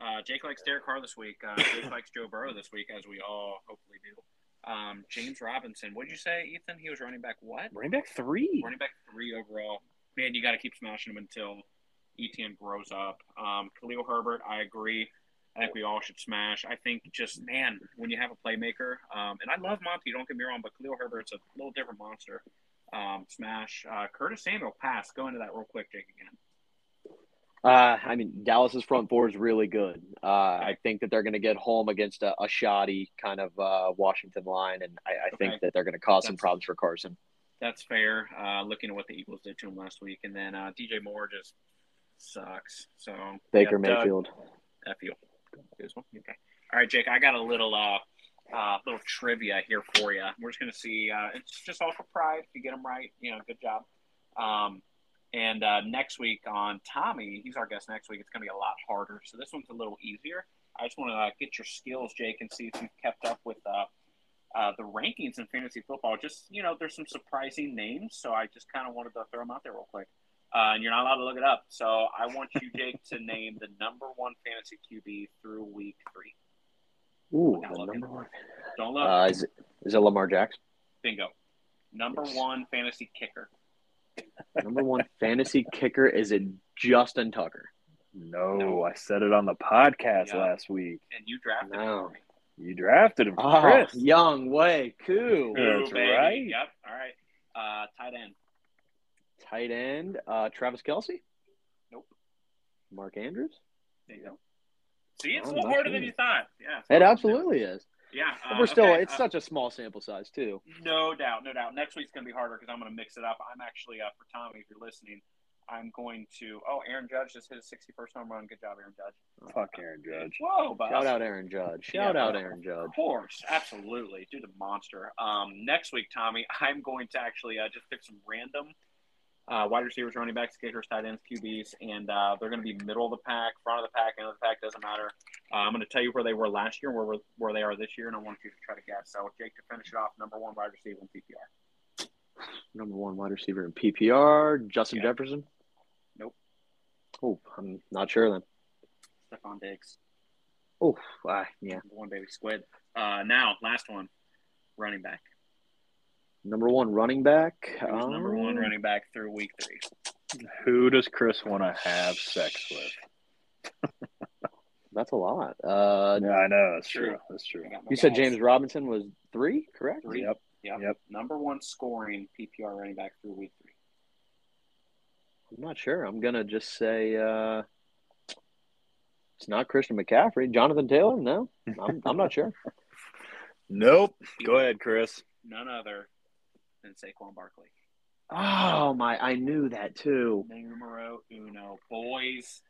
Uh, Jake likes Derek Carr this week. Uh, Jake likes Joe Burrow this week, as we all hopefully do. Um, James Robinson. What did you say, Ethan? He was running back what? Running back three. Running back three overall. Man, you got to keep smashing him until Etienne grows up. Um, Khalil Herbert, I agree. I think we all should smash. I think just man, when you have a playmaker, um, and I love Monty. Don't get me wrong, but Khalil Herbert's a little different monster. Um, smash. Uh, Curtis Samuel pass. Go into that real quick, Jake. Again. Uh, I mean, Dallas's front four is really good. Uh, I think that they're going to get home against a, a shoddy kind of uh, Washington line, and I, I think that they're going to cause some problems for Carson. That's fair. Uh, looking at what the Eagles did to him last week, and then uh, DJ Moore just sucks. So Baker yeah, Mayfield. F you. Okay. All right, Jake. I got a little uh, uh, little trivia here for you. We're just gonna see. Uh, it's just all for pride. If you get them right, you know, good job. Um, and uh, next week on Tommy, he's our guest next week. It's gonna be a lot harder. So this one's a little easier. I just want to uh, get your skills, Jake, and see if you've kept up with uh, uh, the rankings in fantasy football. Just you know, there's some surprising names, so I just kind of wanted to throw them out there real quick. Uh, and you're not allowed to look it up. So I want you, Jake, to name the number one fantasy QB through week three. Ooh, the number one. Don't look. Uh, is, it, is it Lamar Jackson? Bingo. Number Yes. one fantasy kicker. Number one fantasy kicker is it Justin Tucker? No, No. I said it on the podcast Yeah. last week. And you drafted him No. for me. You drafted him, Oh, Chris. Young Way, cool. That's Ooh, baby. right. Yep. All right. Uh, tight end. Tight end, uh, Travis Kelce. Nope. Mark Andrews. There you go. See, it's Oh, a little harder than you thought. Yeah. It absolutely is. Yeah. Uh, we're still, okay, it's uh, such a small sample size, too. No doubt, no doubt. Next week's going to be harder because I'm going to mix it up. I'm actually, uh, for Tommy, if you're listening, I'm going to. Oh, Aaron Judge just hit his 61st home run. Good job, Aaron Judge. Fuck Aaron Judge. Whoa, boss. Shout out Aaron Judge. Shout Yeah. out Aaron Judge. Of course, absolutely. Dude, a monster. Um, next week, Tommy, (laughs) I'm going to actually uh, just pick some random uh, wide receivers, running backs, kickers, tight ends, QBs, and uh, they're going to be middle of the pack, front of the pack, end of the pack, doesn't matter. Uh, I'm going to tell you where they were last year, where where they are this year, and I want you to try to guess. So, Jake, to finish it off, number one wide receiver in PPR. Number one wide receiver in PPR, Justin Yeah. Jefferson. Nope. Oh, I'm not sure then. Stefon Diggs, Oh, ah, yeah. number one baby squid. Uh, now, last one, running back. Number one running back. Who's number one um, running back through week three? Who does Chris want to have sex with? That's a lot. Uh, Yeah, I know. That's True. true. That's true. I got my you said. James Robinson was three, correct? Three. Yep. Yep. Yep. Number one scoring PPR running back through week three. I'm not sure. I'm gonna just say uh, it's not Christian McCaffrey. Jonathan Taylor? No, I'm, I'm not sure. (laughs) Nope. Go ahead, Chris. None other than Saquon Barkley. Oh my! I knew that too. Numero uno. Boys.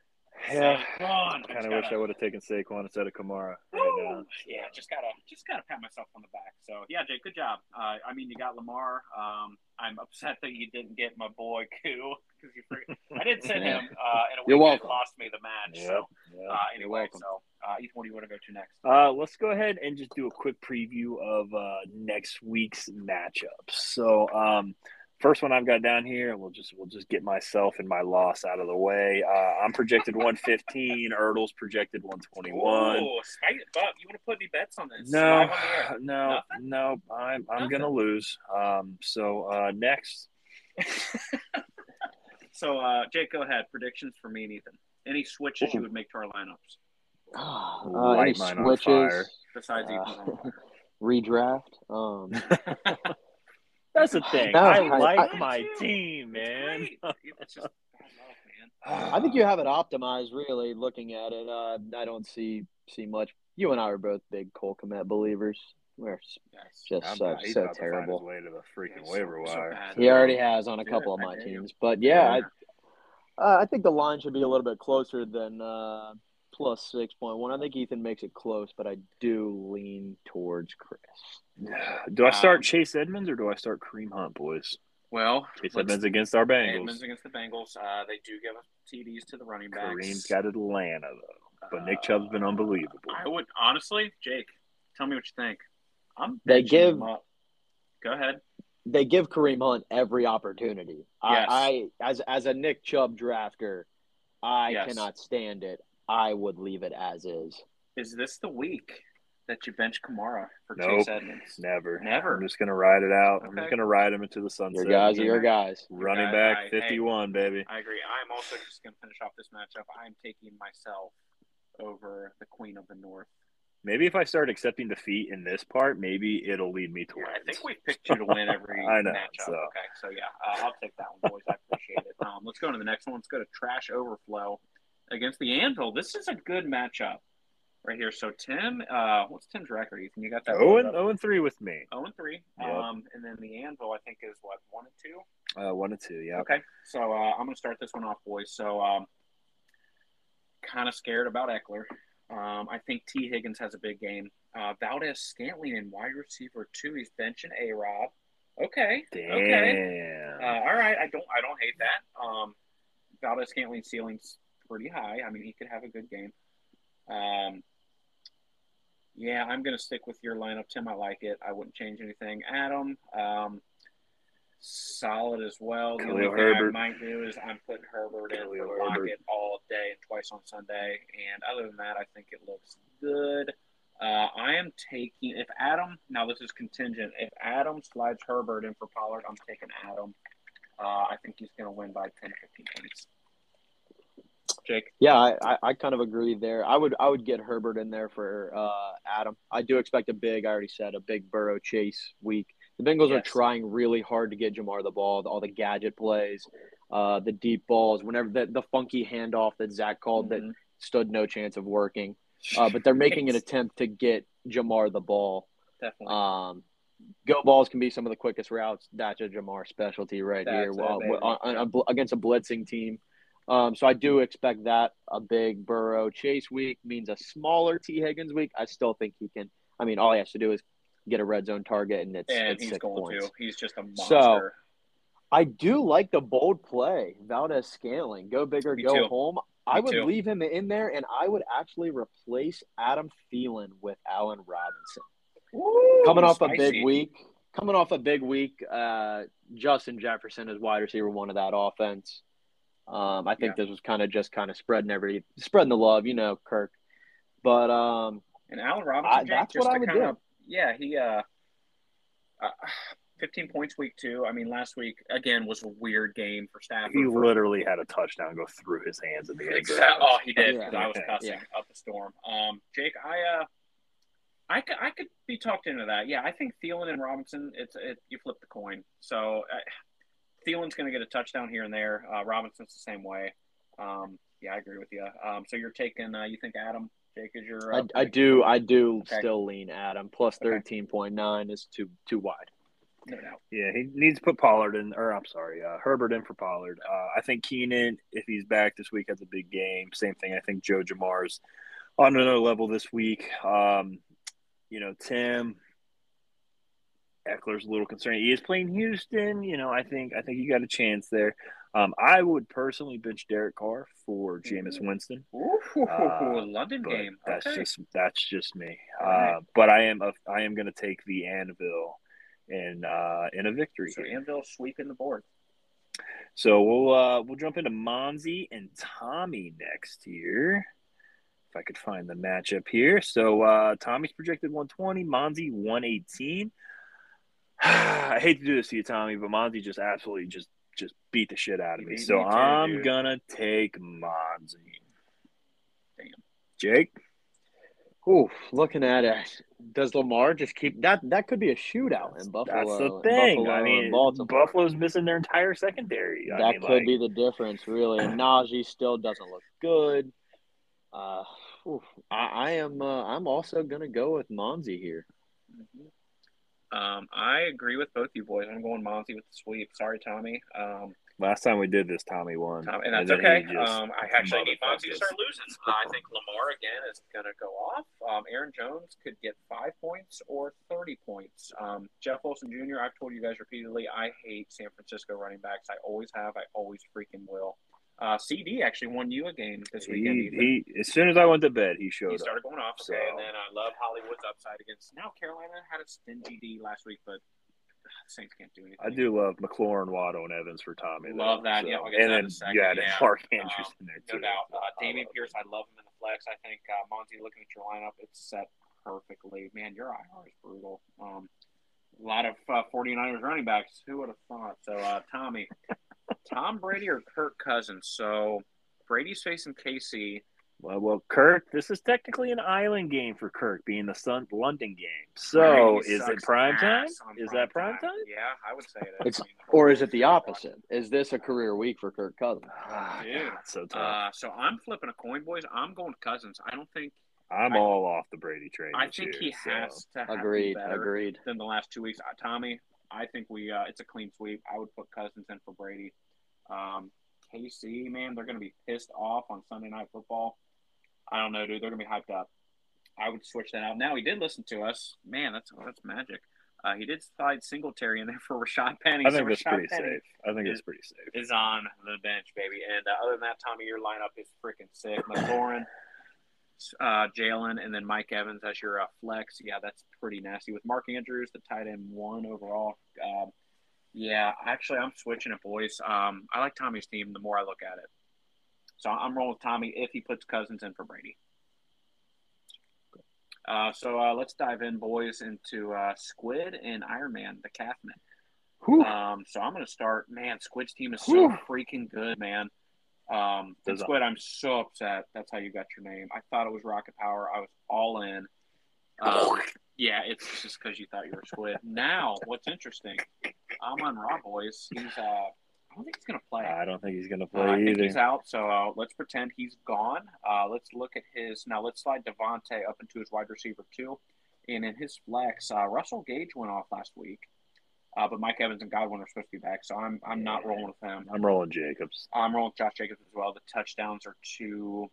Yeah. Saquon. Kind of wish I would have taken Saquon instead of Kamara right Yeah, just gotta just gotta pat myself on the back. So yeah, Jake, good job. Uh, I mean, you got Lamar. Um, I'm upset that you didn't get my boy Koo because you. Free- I did send (laughs) him uh, in a You're week that lost me the match. Yep. So Yeah. uh, You're anyway, so uh, Ethan, what do you want to go to next? Uh, let's go ahead and just do a quick preview of uh, next week's matchups. So, um, first one I've got down here, we'll just we'll just get myself and my loss out of the way. Uh, I'm projected 115. (laughs) Ertles projected 121. Oh, Bob. You want to put any bets on this? No, on no, Nothing? no. I'm I'm Nothing? gonna lose. Um, so uh, next, (laughs) So, uh, Jake, go ahead. Predictions for me and Ethan. Any switches you would make to our lineups Uh, any Light mine on fire. switches? besides Uh, Ethan's redraft. Um, (laughs) That's the thing. No, I, I- like I- my It's team, man. It's just bad luck, man. (sighs) I think you have it optimized. Really, looking at it, uh, I don't see see much. You and I are both big Cole Kmet believers. We're Yes. just I'm so he's so about to find his terrible. way to the freaking Yeah, waiver so wire. bad. He already has on a couple it. of my teams, but yeah, Yeah. I, uh, I think the line should be a little bit closer than uh, plus six point one. I think Ethan makes it close, but I do lean towards Chris. Do I start Um, Chase Edmonds or do I start Kareem Hunt, boys? Well, Chase Edmonds against our Bengals. Edmonds against the Bengals. Uh, they do give us TDs to the running backs. Kareem's got Atlanta though, but Nick Uh, Chubb's been unbelievable. I would honestly, Jake, tell me what you think. I'm They give- him up. Go ahead. They give Kareem Hunt every opportunity. Yes. I, I as as a Nick Chubb drafter, I Yes. cannot stand it. I would leave it as is. Is this the week that you bench Kamara for Nope. Chase Edmonds? Never, Never. I'm just gonna ride it out. I'm just gonna ride him into the sunset. Your guys are your guys. Running guy- back, I- hey. 51, baby. I agree. I'm also just going to finish off this matchup. I'm taking myself over the Queen of the North. Maybe if I start accepting defeat in this part, maybe it'll lead me to Yeah, I think we picked you to win every (laughs) I know, matchup. so. Okay, so yeah, uh, I'll take that one, boys. I appreciate it. Um, let's go to the next one. Let's go to Trash Overflow against the Anvil. This is a good matchup right here. So Tim, uh, what's Tim's record? Ethan, you got that? Oh and oh and three with me. Oh and three. Yep. Um, and then the Anvil, I think, is what one and two. Uh, one and two. Yeah. Okay, so uh, I'm going to start this one off, boys. So, um, kind of scared about Ekeler. Um, I think Tee Higgins has a big game. Uh, Valdes-Scantling in wide receiver two. He's benching A Rob. Okay, Damn. okay. Uh, all right, I don't, I don't hate that. Um, Valdes-Scantling's ceiling's pretty high. I mean, he could have a good game. Um, yeah, I'm to stick with your lineup, Tim. I like it. I wouldn't change anything. Adam, um, solid as well. The only Khalil thing Herbert. I might do is I'm putting Herbert in Khalil for Herbert. Lockett all day and twice on Sunday. And other than that, I think it looks good. Uh, I am taking if Adam. Now this is contingent. If Adam slides Herbert in for Pollard, I'm taking Adam. Uh, I think he's going to win by 10 to 15 points. Jake, Yeah, I, I, I kind of agree there. I would I would get Herbert in there for uh, Adam. I do expect a big. I already said a big Burrow chase week. The Bengals are trying really hard to get Ja'Marr the ball, all the gadget plays, uh, the deep balls. Whenever the, the funky handoff that Zach called that Mhm. stood no chance of working, (laughs) uh, but they're making an attempt to get Ja'Marr the ball. definitely. Um, go balls can be some of the quickest routes. That's a Ja'Marr specialty right here That's baby. on, on against a blitzing team. Um, so I do expect that a big Burrow chase week means a smaller Tee Higgins week. I still think he can. I mean, all he has to do is get a red zone target, and it's, and it's he's six going points. to. He's just a monster. So. I do like the bold play, Valdes-Scantling. Go bigger, Me go too. home. I would too. leave him in there, and I would actually replace Adam Thielen with Allen Robinson coming off a big week. Coming off a big week, uh, Justin Jefferson is wide receiver one of that offense. Um, I think this was kind of just kind of spreading every spreading the love, you know, Kirk. But um, And Allen Robinson, I- Jake, that's just what I would kind do. Of, yeah, he, uh, uh, 15 points week two. I mean, last week, again, was a weird game for Stafford. He for- literally had a touchdown go through his hands in the end zone. Exactly. Oh, he did. Yeah. 'cause I was Yeah. up a storm. Um, Jake, I, uh, I could, I could be talked into that. Yeah, I think Thielen and Robinson, it's it, you flip the coin. So uh, Thielen's going to get a touchdown here and there. Uh, Robinson's the same way. Um, yeah, I agree with you. Um, so you're taking, uh, you think Adam, Jake is your. I, Uh, I do I do Okay. still lean Adam plus thirteen point nine is too too wide. No doubt. Yeah, he needs to put Pollard in, or I'm sorry, uh, Herbert in for Pollard. Uh, I think Keenan, if he's back this week, has a big game. Same thing. I think Joe Ja'Marr's on another level this week. Um, you know, Tim Ekeler's a little concerned. He is playing Houston. You know, I think I think you got a chance there. Um, I would personally bench Derek Carr for Jameis Mm. Winston. Ooh, Uh, London game. that's okay. just that's just me. All right. Uh, but I am a, I am going to take the Anvil in uh, in a victory so here. Anvil sweeping the board. So we'll uh, we'll jump into Monzi and Tommy next here. If I could find the matchup here. So uh, Tommy's projected 120, Monzi 118. (sighs) I hate to do this to you, Tommy, but Monzi just absolutely just just beat the shit out of He me. So me I'm dude. gonna take Monzi. Damn. Jake. Ooh, looking at it, does Lamar just keep that? That could be a shootout in Buffalo. That's the thing. Buffalo I mean, Baltimore. Buffalo's missing their entire secondary. I that mean, could like, be the difference, really. And (clears throat) Najee still doesn't look good. Uh, oof, I, I am. Uh, I'm also gonna go with Monzi here. Um, I agree with both you boys. I'm going Monty with the sweep. Sorry, Tommy. Um, last time we did this, Tommy won, Tom, and that's then okay. Um, I actually need Monty to start losing. I think Lamar again is going to go off. Um, Aaron Jones could get five points or thirty points. Um, Jeff Wilson Jr. I've told you guys repeatedly. I hate San Francisco running backs. I always have. I always freaking will. Uh, CD actually won you a game this weekend. He, he as soon as I went to bed, he showed up. he up. started going off. Okay, So- and then I love Hollywood's upside against. Now Carolina had a stingy D last week, but uh, Saints can't do anything. I do love McLaurin, Waddle, and Evans for Tommy. though, Love that. so- Yeah, get and then in a second. you had Yeah. Mark Um, Andrews in there too. No doubt. Uh, Dameon Pierce, I love him in the flex. I think uh, Monty, looking at your lineup, it's set perfectly. Man, your IR is brutal. Um, a lot of uh, 49ers running backs. Who would have thought? So, uh, Tommy, Tom Brady or Kirk Cousins? So, Brady's facing KC. Well, well, Kirk, this is technically an island game for Kirk, being the Sun London game. So, Brady is it prime time? ass on Is that prime time? Yeah, I would say it is. It's- I mean, Or is it the opposite? Is this a career week for Kirk Cousins? Ah, Dude. God, so tough. Uh, so I'm flipping a coin, boys. I'm going Cousins. I don't think. I'm I- all off the Brady train. I think year, he so. has to have to be Agreed. better. Agreed. than the last two weeks. Uh, Tommy, I think we uh, it's a clean sweep. I would put Cousins in for Brady. Um, KC, man, they're going to be pissed off on Sunday Night Football. I don't know, dude. They're going to be hyped up. I would switch that out. Now he did listen to us. Man, that's that's magic. Uh, he did slide Singletary in there for Rashaad Penny. I so think that's Rashad pretty Penny safe. I think is- it's pretty safe. Is on the bench, baby. And uh, other than that, Tommy, your lineup is freaking sick. (coughs) McLaurin, uh, Jalen, and then Mike Evans as your uh, flex. Yeah, that's pretty nasty. With Mark Andrews, the tight end one overall. Um, yeah, actually, I'm switching it, boys. Um, I like Tommy's team the more I look at it. So I'm rolling with Tommy if he puts Cousins in for Brady. Uh, so uh, let's dive in, boys, into uh, Squid and Iron Man, the Calfman. Um, so I'm going to start. Man, Squid's team is so Whew. freaking good, man. Um, Does- Squid, I'm so upset. That's how you got your name. I thought it was Rocket Power. I was all in. Um, yeah, it's just because you thought you were Squid. Now, what's interesting? I'm on Raw Boys. He's. Uh, I don't think he's going to play. I don't think he's going to Uh, I play think he's out, so uh, let's pretend he's gone. Uh, let's look at his now. Let's slide DeVonta up into his wide receiver two, and in his flex, uh, Russell Gage went off last week, uh, but Mike Evans and Godwin are supposed to be back, so I'm I'm not rolling with him. I'm rolling Jacobs. I'm rolling Josh Jacobs as well. The touchdowns are too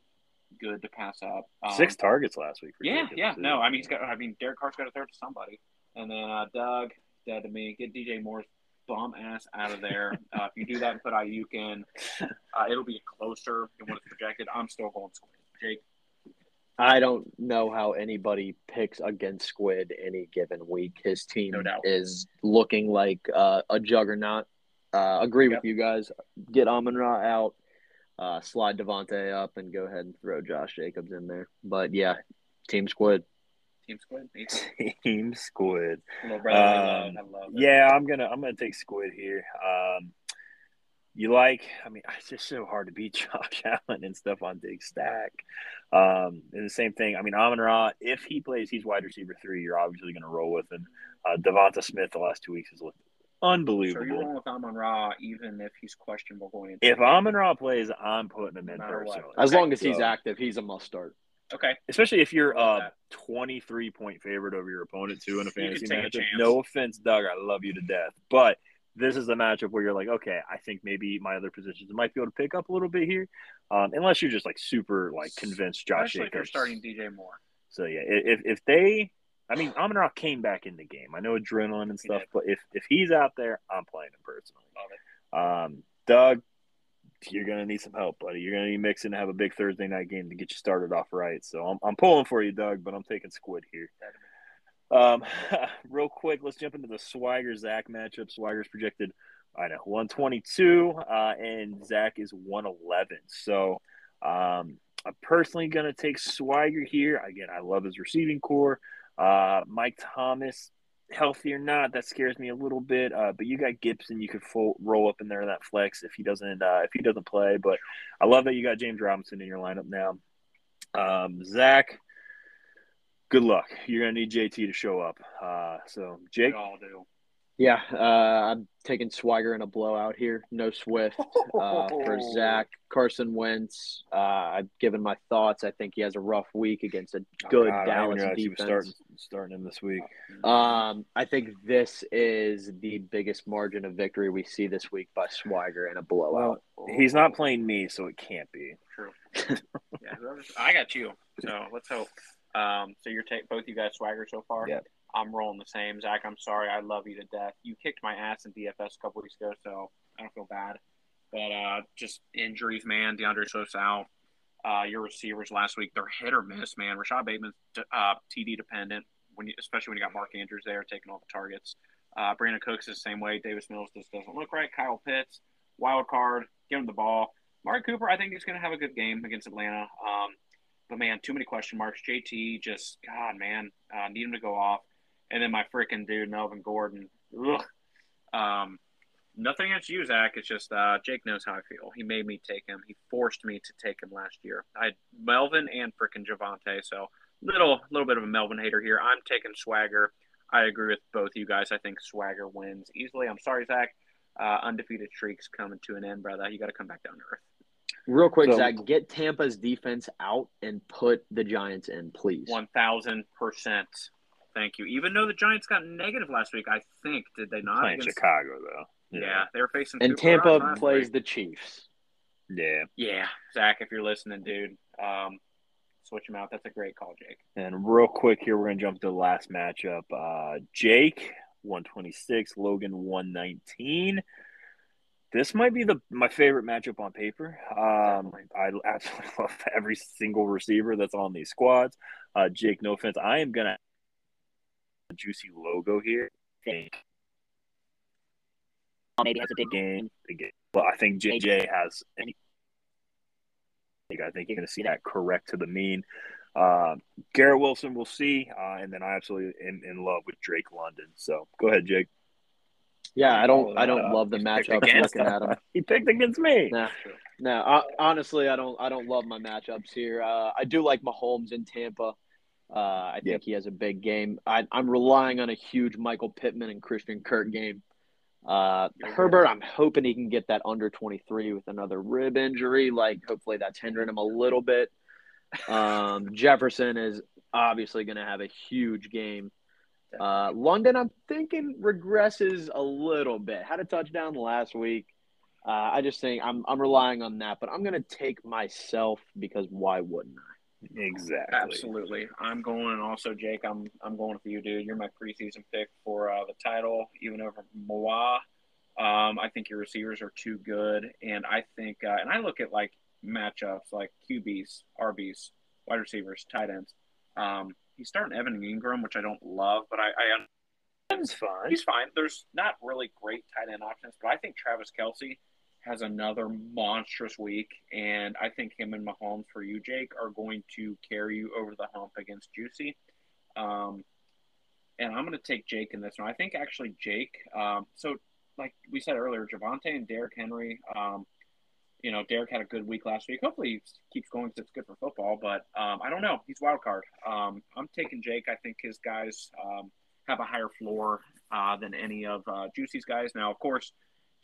good to pass up. Um, Six targets last week for yeah, Jacobs, yeah. too. No, I mean he's got. I mean Derek Carr's got to throw to somebody, and then uh, Doug dead to me. Get DJ Moore's bum ass out of there. (laughs) uh, if you do that and put Aiyuk in, uh, it'll be closer than what it's projected. I'm still going Squid. Jake, I don't know how anybody picks against Squid any given week. His team No is looking like uh, a juggernaut. Uh, agree Yep. with you guys. Get Amon Ra out, uh, slide DeVonta up, and go ahead and throw Josh Jacobs in there. But yeah, Team Squid. Team Squid, (laughs) Team Squid. little brother, I love, Um, I love it. Yeah, I'm gonna I'm gonna take Squid here. Um, you like? I mean, (laughs) it's just so hard to beat (laughs) Josh Allen and stuff on Dig Stack. Um, and the same thing. I mean, Amon Ra, if he plays, he's wide receiver three. You're obviously gonna roll with him. Uh, DeVonta Smith, the last two weeks has looked unbelievable. So you're unbelievable. rolling with Amon Ra, even if he's questionable going into. if the game? Amon Ra plays, I'm putting him in No matter what. personally. As long as he's so- active, he's a must start. okay, especially if you're Love uh 23 point favorite over your opponent too in a fantasy take matchup. No offense, Doug, I love you to death, but this is a matchup where you're like, okay, I think maybe my other positions might be able to pick up a little bit here, um, unless you're just like super like convinced Josh especially if you're starting DJ Moore. So yeah, if if they, I mean, Amon Ra came back in the game. I know adrenaline and stuff, but if if he's out there, I'm playing him personally. Um, Doug, you're gonna need some help, buddy. You're gonna need Mixon to have a big Thursday night game to get you started off right. So I'm I'm pulling for you, Doug, but I'm taking Squid here. Um, (laughs) real quick, let's jump into the Swagger Zach matchup. Swagger's projected, I know, 122, uh, and Zach is 111. So, um, I'm personally gonna take Swagger here. Again, I love his receiving core. Uh, Mike Thomas, healthy or not, that scares me a little bit. Uh, but you got Gibson, you could full, roll up in there in that flex if he doesn't uh, if he doesn't play. But I love that you got James Robinson in your lineup now. Um, Zach, good luck. You're gonna need JT to show up. Uh, so Jake, We all do. Yeah, uh, I'm taking Swagger in a blowout here. No Swift uh, for Zach. Carson Wentz. Uh, I've given my thoughts. I think he has a rough week against a good Oh, God, I didn't Dallas he was defense. starting starting him this week. Um, I think this is the biggest margin of victory we see this week by Swagger in a blowout. He's not playing me, so it can't be. True. (laughs) yeah, I got you. So let's hope. Um, so you're both you guys swagger so far. Yep. I'm rolling the same. Zach, I'm sorry. I love you to death. You kicked my ass in DFS a couple weeks ago, so I don't feel bad. But uh, just injuries, man. D'Andre Swift's out. Uh, your receivers last week, they're hit or miss, man. Rashod Bateman's uh, TD dependent, when you, especially when you got Mark Andrews there taking all the targets. Uh, Brandin Cooks is the same way. Davis Mills just doesn't look right. Kyle Pitts, wild card, give him the ball. Mark Cooper, I think he's going to have a good game against Atlanta. Um, but man, too many question marks. JT, just God, man, uh, need him to go off. And then my freaking dude, Melvin Gordon. Ugh. Um, nothing against you, Zach. It's just uh, Jake knows how I feel. He made me take him. He forced me to take him last year. I Melvin and freaking Javonte. So little little bit of a Melvin hater here. I'm taking Swagger. I agree with both of you guys. I think Swagger wins easily. I'm sorry, Zach. Uh, undefeated streaks coming to an end, brother. You got to come back down to earth. Real quick, So- Zach, get Tampa's defense out and put the Giants in, please. One thousand percent. Thank you. Even though the Giants got negative last week, I think did they not? Playing against- Chicago though. Yeah, they were facing. And Cooper Tampa plays week. the Chiefs. Yeah. Yeah, Zach, if you're listening, dude, um, switch them out. That's a great call, Jake. And real quick here, we're gonna jump to the last matchup. Uh, Jake, one twenty six, Logan, one nineteen. This might be the my favorite matchup on paper. Um, I absolutely (laughs) love every single receiver that's on these squads. Uh, Jake, no offense, I am gonna a juicy logo here. I think maybe has a big game. But I think JJ has. Any, I think you're going to see that correct to the mean. Uh, Garrett Wilson, we'll see. Uh, and then I absolutely am in love with Drake London. So go ahead, Jake. Yeah, I don't. I don't up. love the matchup. Looking at him. He picked against me. Nah, no. I, honestly, I don't. I don't love my matchups here. Uh, I do like Mahomes in Tampa. Uh, I think Yep. he has a big game. I, I'm relying on a huge Michael Pittman and Christian Kirk game. Uh, Herbert, I'm hoping he can get that under 23 with another rib injury. Like, hopefully, that's hindering him a little bit. Um, (laughs) Jefferson is obviously going to have a huge game. Uh, London, I'm thinking regresses a little bit. Had a touchdown last week. Uh, I just think I'm I'm relying on that, but I'm going to take myself because why wouldn't I? Exactly. Absolutely. I'm going, and also Jake, I'm I'm going with you, dude. You're my preseason pick for uh, the title, even over Moa. Um, I think your receivers are too good, and I think, uh, and I look at like matchups like QBs, RBs, wide receivers, tight ends. Um, he's starting Evan Engram, which I don't love, but I, I That's fine. he's fine. There's not really great tight end options, but I think Travis Kelce has another monstrous week, and I think him and Mahomes for you, Jake, are going to carry you over the hump against Juicy. Um, and I'm going to take Jake in this one. I think actually Jake. Um, so, like we said earlier, Javonte and Derrick Henry. Um, you know, Derek had a good week last week. Hopefully, he keeps going because it's good for football. But um, I don't know. He's wild card. Um, I'm taking Jake. I think his guys um, have a higher floor uh, than any of uh, Juicy's guys. Now, of course,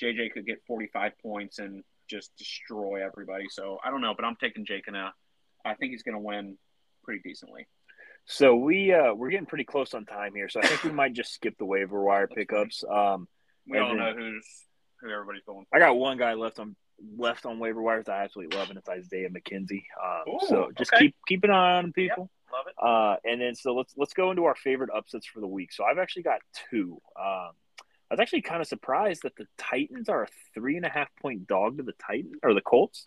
JJ could get 45 points and just destroy everybody. So I don't know, but I'm taking Jake, and I think he's going to win pretty decently. So we uh, we're getting pretty close on time here, so I think we might just skip the waiver wire pickups. Um, We all know who's who everybody's going. I got one guy left on left on waiver wires I absolutely love, and it's Isaiah McKenzie. Um, Ooh, so just okay. keep keep an eye on him, people. Love it. Uh, and then so let's let's go into our favorite upsets for the week. So I've actually got two. Um, I was actually kind of surprised that the Titans are a three and a half point dog to the Titans or the Colts.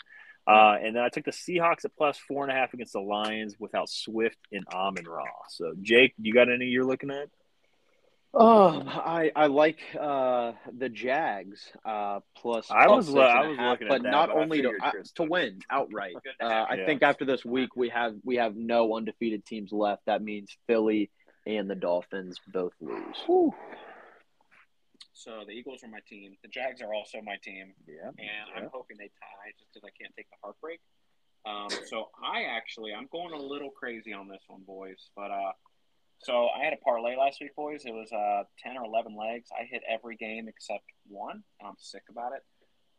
Uh, and then I took the Seahawks at plus four and a half against the Lions without Swift and Amon Ra. So, Jake, you got any you're looking at? Oh, I I like uh, the Jags uh, plus. I plus was six lo- and was half, looking at but that, not but I only to figured uh, to win outright. To Uh, I you. think after this week we have we have no undefeated teams left. That means Philly and the Dolphins both lose. So the Eagles are my team. The Jags are also my team, Yeah. and Yeah. I'm hoping they tie just because I can't take the heartbreak. Um, so I actually I'm going a little crazy on this one, boys. But uh, so I had a parlay last week, boys. It was uh ten or eleven legs. I hit every game except one, and I'm sick about it.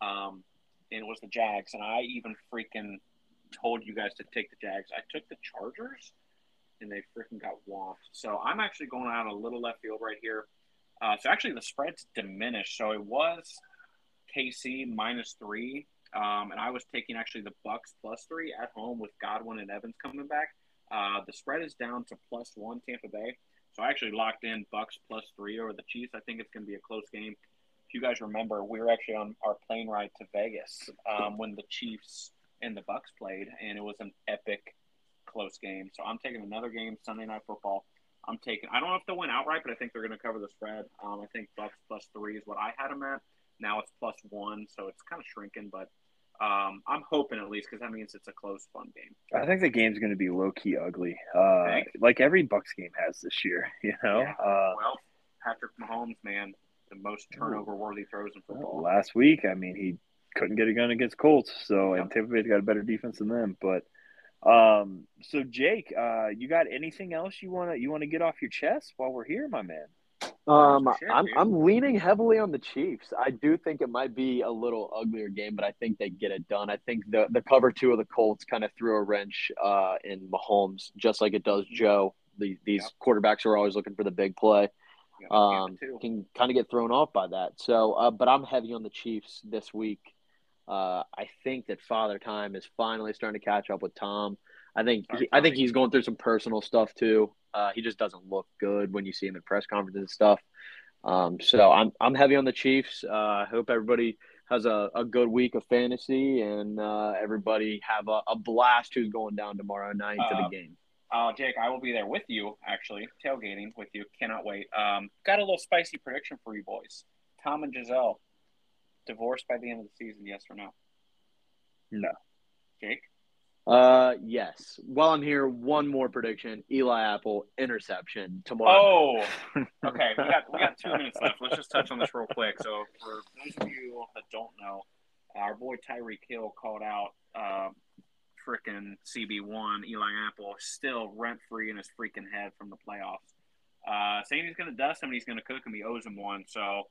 Um, and it was the Jags, and I even freaking told you guys to take the Jags. I took the Chargers, and they freaking got whomped. So I'm actually going out a little left field right here. Uh, so actually, the spread's diminished. So it was KC minus three, um, and I was taking actually the Bucks plus three at home with Godwin and Evans coming back. Uh, the spread is down to plus one Tampa Bay. So I actually locked in Bucks plus three over the Chiefs. I think it's going to be a close game. If you guys remember, we were actually on our plane ride to Vegas um, when the Chiefs and the Bucks played, and it was an epic close game. So I'm taking another game Sunday Night Football. I'm taking. I don't know if they'll win outright, but I think they're going to cover the spread. Um, I think Bucks plus three is what I had them at. Now it's plus one, so it's kind of shrinking, but um, I'm hoping at least because that means it's a close, fun game. I think the game's going to be low key ugly, uh, like every Bucks game has this year. (laughs) You know, Yeah. uh, Well, Patrick Mahomes, man, the most turnover-worthy throws in football. last week, I mean, he couldn't get a gun against Colts, so and Yep. Tampa Bay's got a better defense than them. But um, so Jake, uh, you got anything else you wanna you wanna get off your chest while we're here, my man? Um, Shit, I'm dude. I'm leaning heavily on the Chiefs. I do think it might be a little uglier game, but I think they get it done. I think the the cover two of the Colts kind of threw a wrench uh, in Mahomes, just like it does Joe. The, these Yep. quarterbacks are always looking for the big play. Um, can kind of get thrown off by that. So, uh, but I'm heavy on the Chiefs this week. Uh, I think that Father Time is finally starting to catch up with Tom. I think he, I think he's going through some personal stuff too. Uh, he just doesn't look good when you see him at press conferences and stuff. Um, so I'm I'm heavy on the Chiefs. Uh, I hope everybody has a, a good week of fantasy and uh, everybody have a, a blast who's going down tomorrow night to Uh, the game. Uh, Jake, I will be there with you, actually, tailgating with you. Cannot wait. Um, got a little spicy prediction for you boys. Tom and Giselle, divorced by the end of the season, yes or no? No. Jake? Uh, yes. While I'm here, one more prediction: Eli Apple interception tomorrow. Oh, (laughs) okay. We got we got two minutes left. Let's just touch on this real quick. So, for those of you that don't know, our boy Tyreek Hill called out uh, frickin' CB1 Eli Apple still rent free in his freaking head from the playoffs. Uh, saying he's going to dust him and he's going to cook him. He owes him one. So,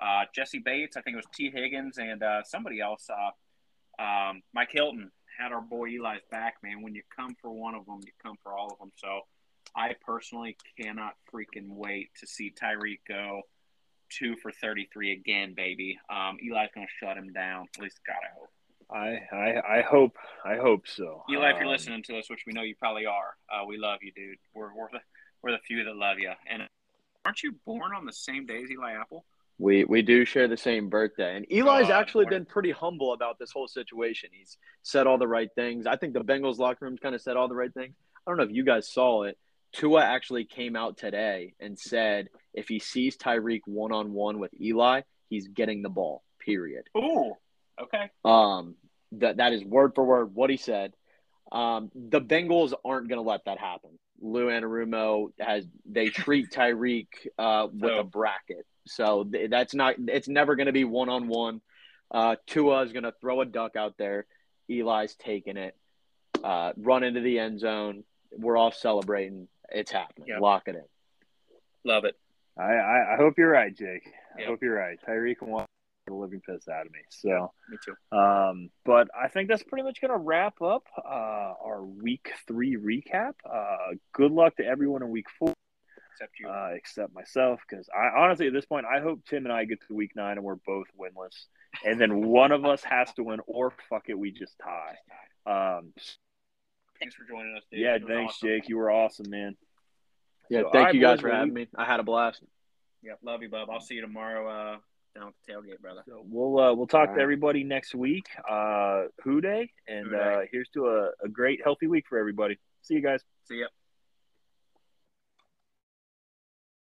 uh, Jessie Bates, I think it was Tee Higgins, and uh, somebody else, uh, um, Mike Hilton, had our boy Eli's back, man. When you come for one of them, you come for all of them. So, I personally cannot freaking wait to see Tyreek go two for 33 again, baby. Um, Eli's going to shut him down. At least, God, I hope. I, I I hope I hope so. Eli, if you're Um, listening to this, which we know you probably are, uh, we love you, dude. We're, we're, the, we're the few that love you. And aren't you born on the same day as Eli Apple? We we do share the same birthday, and Eli's God, actually been pretty humble about this whole situation. He's said all the right things. I think the Bengals locker room's kind of said all the right things. I don't know if you guys saw it. Tua actually came out today and said if he sees Tyreek one on one with Eli, he's getting the ball. Period. Ooh, okay. Um, that that is word for word what he said. Um, the Bengals aren't going to let that happen. Lou Anarumo has they treat (laughs) Tyreek uh, with So- a bracket, so th- that's not. It's never going to be one on one. Uh, Tua is going to throw a duck out there. Eli's taking it, uh, run into the end zone. We're all celebrating. It's happening. Yep. Lock it in. Love it. I, I, I hope you're right, Jake. I hope you're right. Tyreek will want the living piss out of me. So, Me too. um, but I think that's pretty much going to wrap up uh, our week three recap. Uh, good luck to everyone in week four, Except you. uh, except myself, because I honestly at this point I hope Tim and I get to week nine and we're both winless, and then one of us has to win, or fuck it, we just tie. Um, Thanks for joining us, dude. yeah, thanks, awesome. Jake. You were awesome, man. Yeah, So, thank all right, you guys boys, for having we- me. I had a blast. Yeah, love you, bub. I'll see you tomorrow uh, down at the tailgate, brother. So we'll uh, we'll talk All to everybody next week. Uh, Who Dey, and Who Dey. uh, here's to a, a great healthy week for everybody. See you guys. See ya.